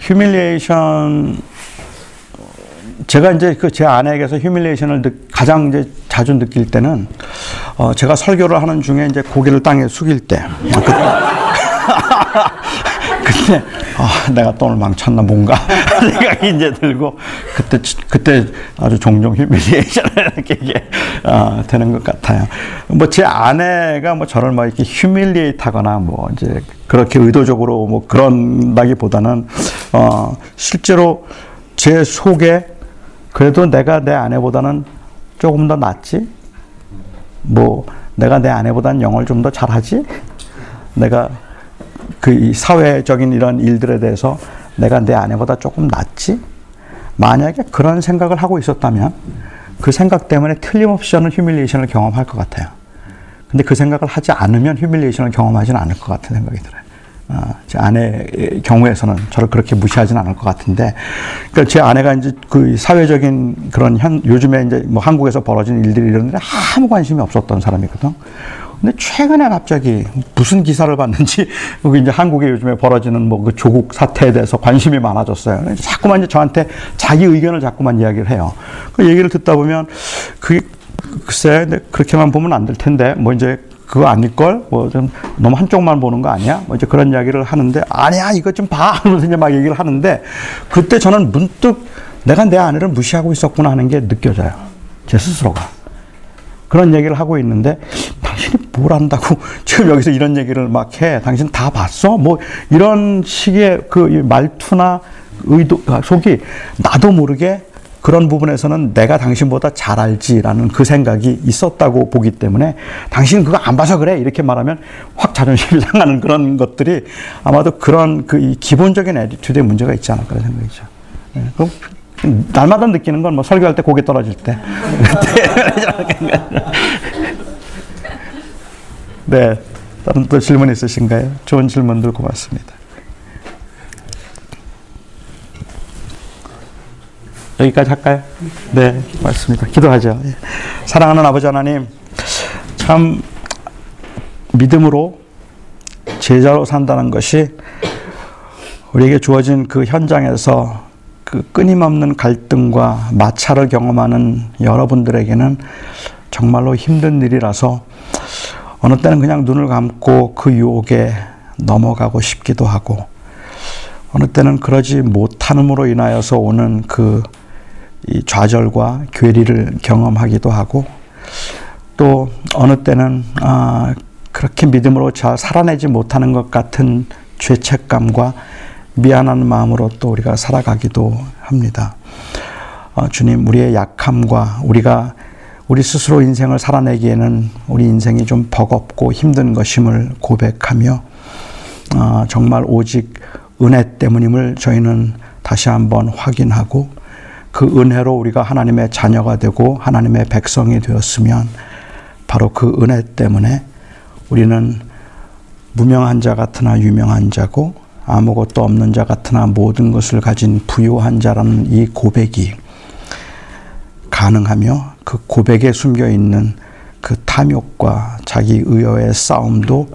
[SPEAKER 2] humiliation 제가 이제 그 제 아내에게서 humiliation을 느- 가장 이제 자주 느낄 때는 어 제가 설교를 하는 중에 이제 고개를 땅에 숙일 때 그- 그때 아, 내가 또 오늘 망쳤나 뭔가 생각이 이제 들고 그때 그때 아주 종종 휴밀리에이션을 이렇게 아, 되는 것 같아요. 뭐 제 아내가 뭐 저를 막 이렇게 휴밀리에이트하거나 뭐 이제 그렇게 의도적으로 뭐 그런다기보다는 어, 실제로 제 속에 그래도 내가 내 아내보다는 조금 더 낫지. 뭐 내가 내 아내보다는 영어를 좀 더 잘하지. 내가 그 사회적인 이런 일들에 대해서 내가 내 아내보다 조금 낫지? 만약에 그런 생각을 하고 있었다면 그 생각 때문에 틀림없이 저는 휴밀리에이션을 경험할 것 같아요. 근데 그 생각을 하지 않으면 휴밀리에이션을 경험하지는 않을 것 같은 생각이 들어요. 어, 제 아내의 경우에서는 저를 그렇게 무시하지는 않을 것 같은데, 그러니까 제 아내가 이제 그 사회적인 그런 현, 요즘에 이제 뭐 한국에서 벌어진 일들이 이런 데 아무 관심이 없었던 사람이거든. 근데 최근에 갑자기 무슨 기사를 봤는지 여기 이제 한국에 요즘에 벌어지는 뭐 그 조국 사태에 대해서 관심이 많아졌어요. 자꾸만 이제 저한테 자기 의견을 자꾸만 이야기를 해요. 그 얘기를 듣다 보면 그게 글쎄 그렇게만 보면 안 될 텐데 뭐 이제 그거 아닐걸? 뭐 좀 너무 한쪽만 보는 거 아니야? 뭐 이제 그런 이야기를 하는데 아니야 이거 좀 봐. 하면서 이제 막 얘기를 하는데 그때 저는 문득 내가 내 아내를 무시하고 있었구나 하는 게 느껴져요. 제 스스로가. 그런 얘기를 하고 있는데 당신이 뭘 안다고 지금 여기서 이런 얘기를 막 해. 당신 다 봤어? 뭐 이런 식의 그 말투나 의도 속이 나도 모르게 그런 부분에서는 내가 당신보다 잘 알지라는 그 생각이 있었다고 보기 때문에 당신은 그거 안 봐서 그래 이렇게 말하면 확 자존심이 상하는 그런 것들이 아마도 그런 그 기본적인 에디튜드에 문제가 있지 않을까 생각이죠. 네, 날마다 느끼는 건 뭐 설교할 때 고개 떨어질 때. 네. 다른 또 질문 있으신가요? 좋은 질문들 고맙습니다. 여기까지 할까요? 네, 맞습니다. 기도하죠. 예. 사랑하는 아버지 하나님, 참 믿음으로 제자로 산다는 것이 우리에게 주어진 그 현장에서 그 끊임없는 갈등과 마찰을 경험하는 여러분들에게는 정말로 힘든 일이라서 어느 때는 그냥 눈을 감고 그 유혹에 넘어가고 싶기도 하고 어느 때는 그러지 못함으로 인하여서 오는 그 좌절과 괴리를 경험하기도 하고 또 어느 때는 아, 그렇게 믿음으로 잘 살아내지 못하는 것 같은 죄책감과 미안한 마음으로 또 우리가 살아가기도 합니다. 어, 주님, 우리의 약함과 우리가 우리 스스로 인생을 살아내기에는 우리 인생이 좀 버겁고 힘든 것임을 고백하며 어, 정말 오직 은혜 때문임을 저희는 다시 한번 확인하고 그 은혜로 우리가 하나님의 자녀가 되고 하나님의 백성이 되었으면 바로 그 은혜 때문에 우리는 무명한 자 같으나 유명한 자고 아무것도 없는 자 같으나 모든 것을 가진 부유한 자라는 이 고백이 가능하며 그 고백에 숨겨 있는 그 탐욕과 자기 의여의 싸움도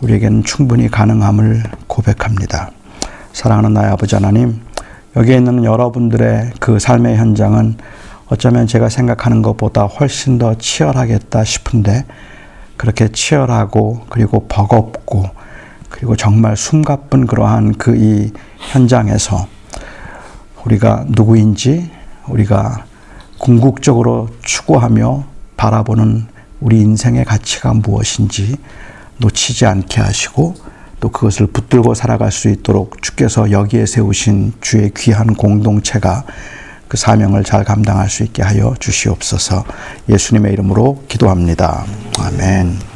[SPEAKER 2] 우리에게는 충분히 가능함을 고백합니다. 사랑하는 나의 아버지 하나님, 여기에 있는 여러분들의 그 삶의 현장은 어쩌면 제가 생각하는 것보다 훨씬 더 치열하겠다 싶은데 그렇게 치열하고 그리고 버겁고 그리고 정말 숨가쁜 그러한 그 이 현장에서 우리가 누구인지 우리가 궁극적으로 추구하며 바라보는 우리 인생의 가치가 무엇인지 놓치지 않게 하시고 또 그것을 붙들고 살아갈 수 있도록 주께서 여기에 세우신 주의 귀한 공동체가 그 사명을 잘 감당할 수 있게 하여 주시옵소서 예수님의 이름으로 기도합니다. 아멘.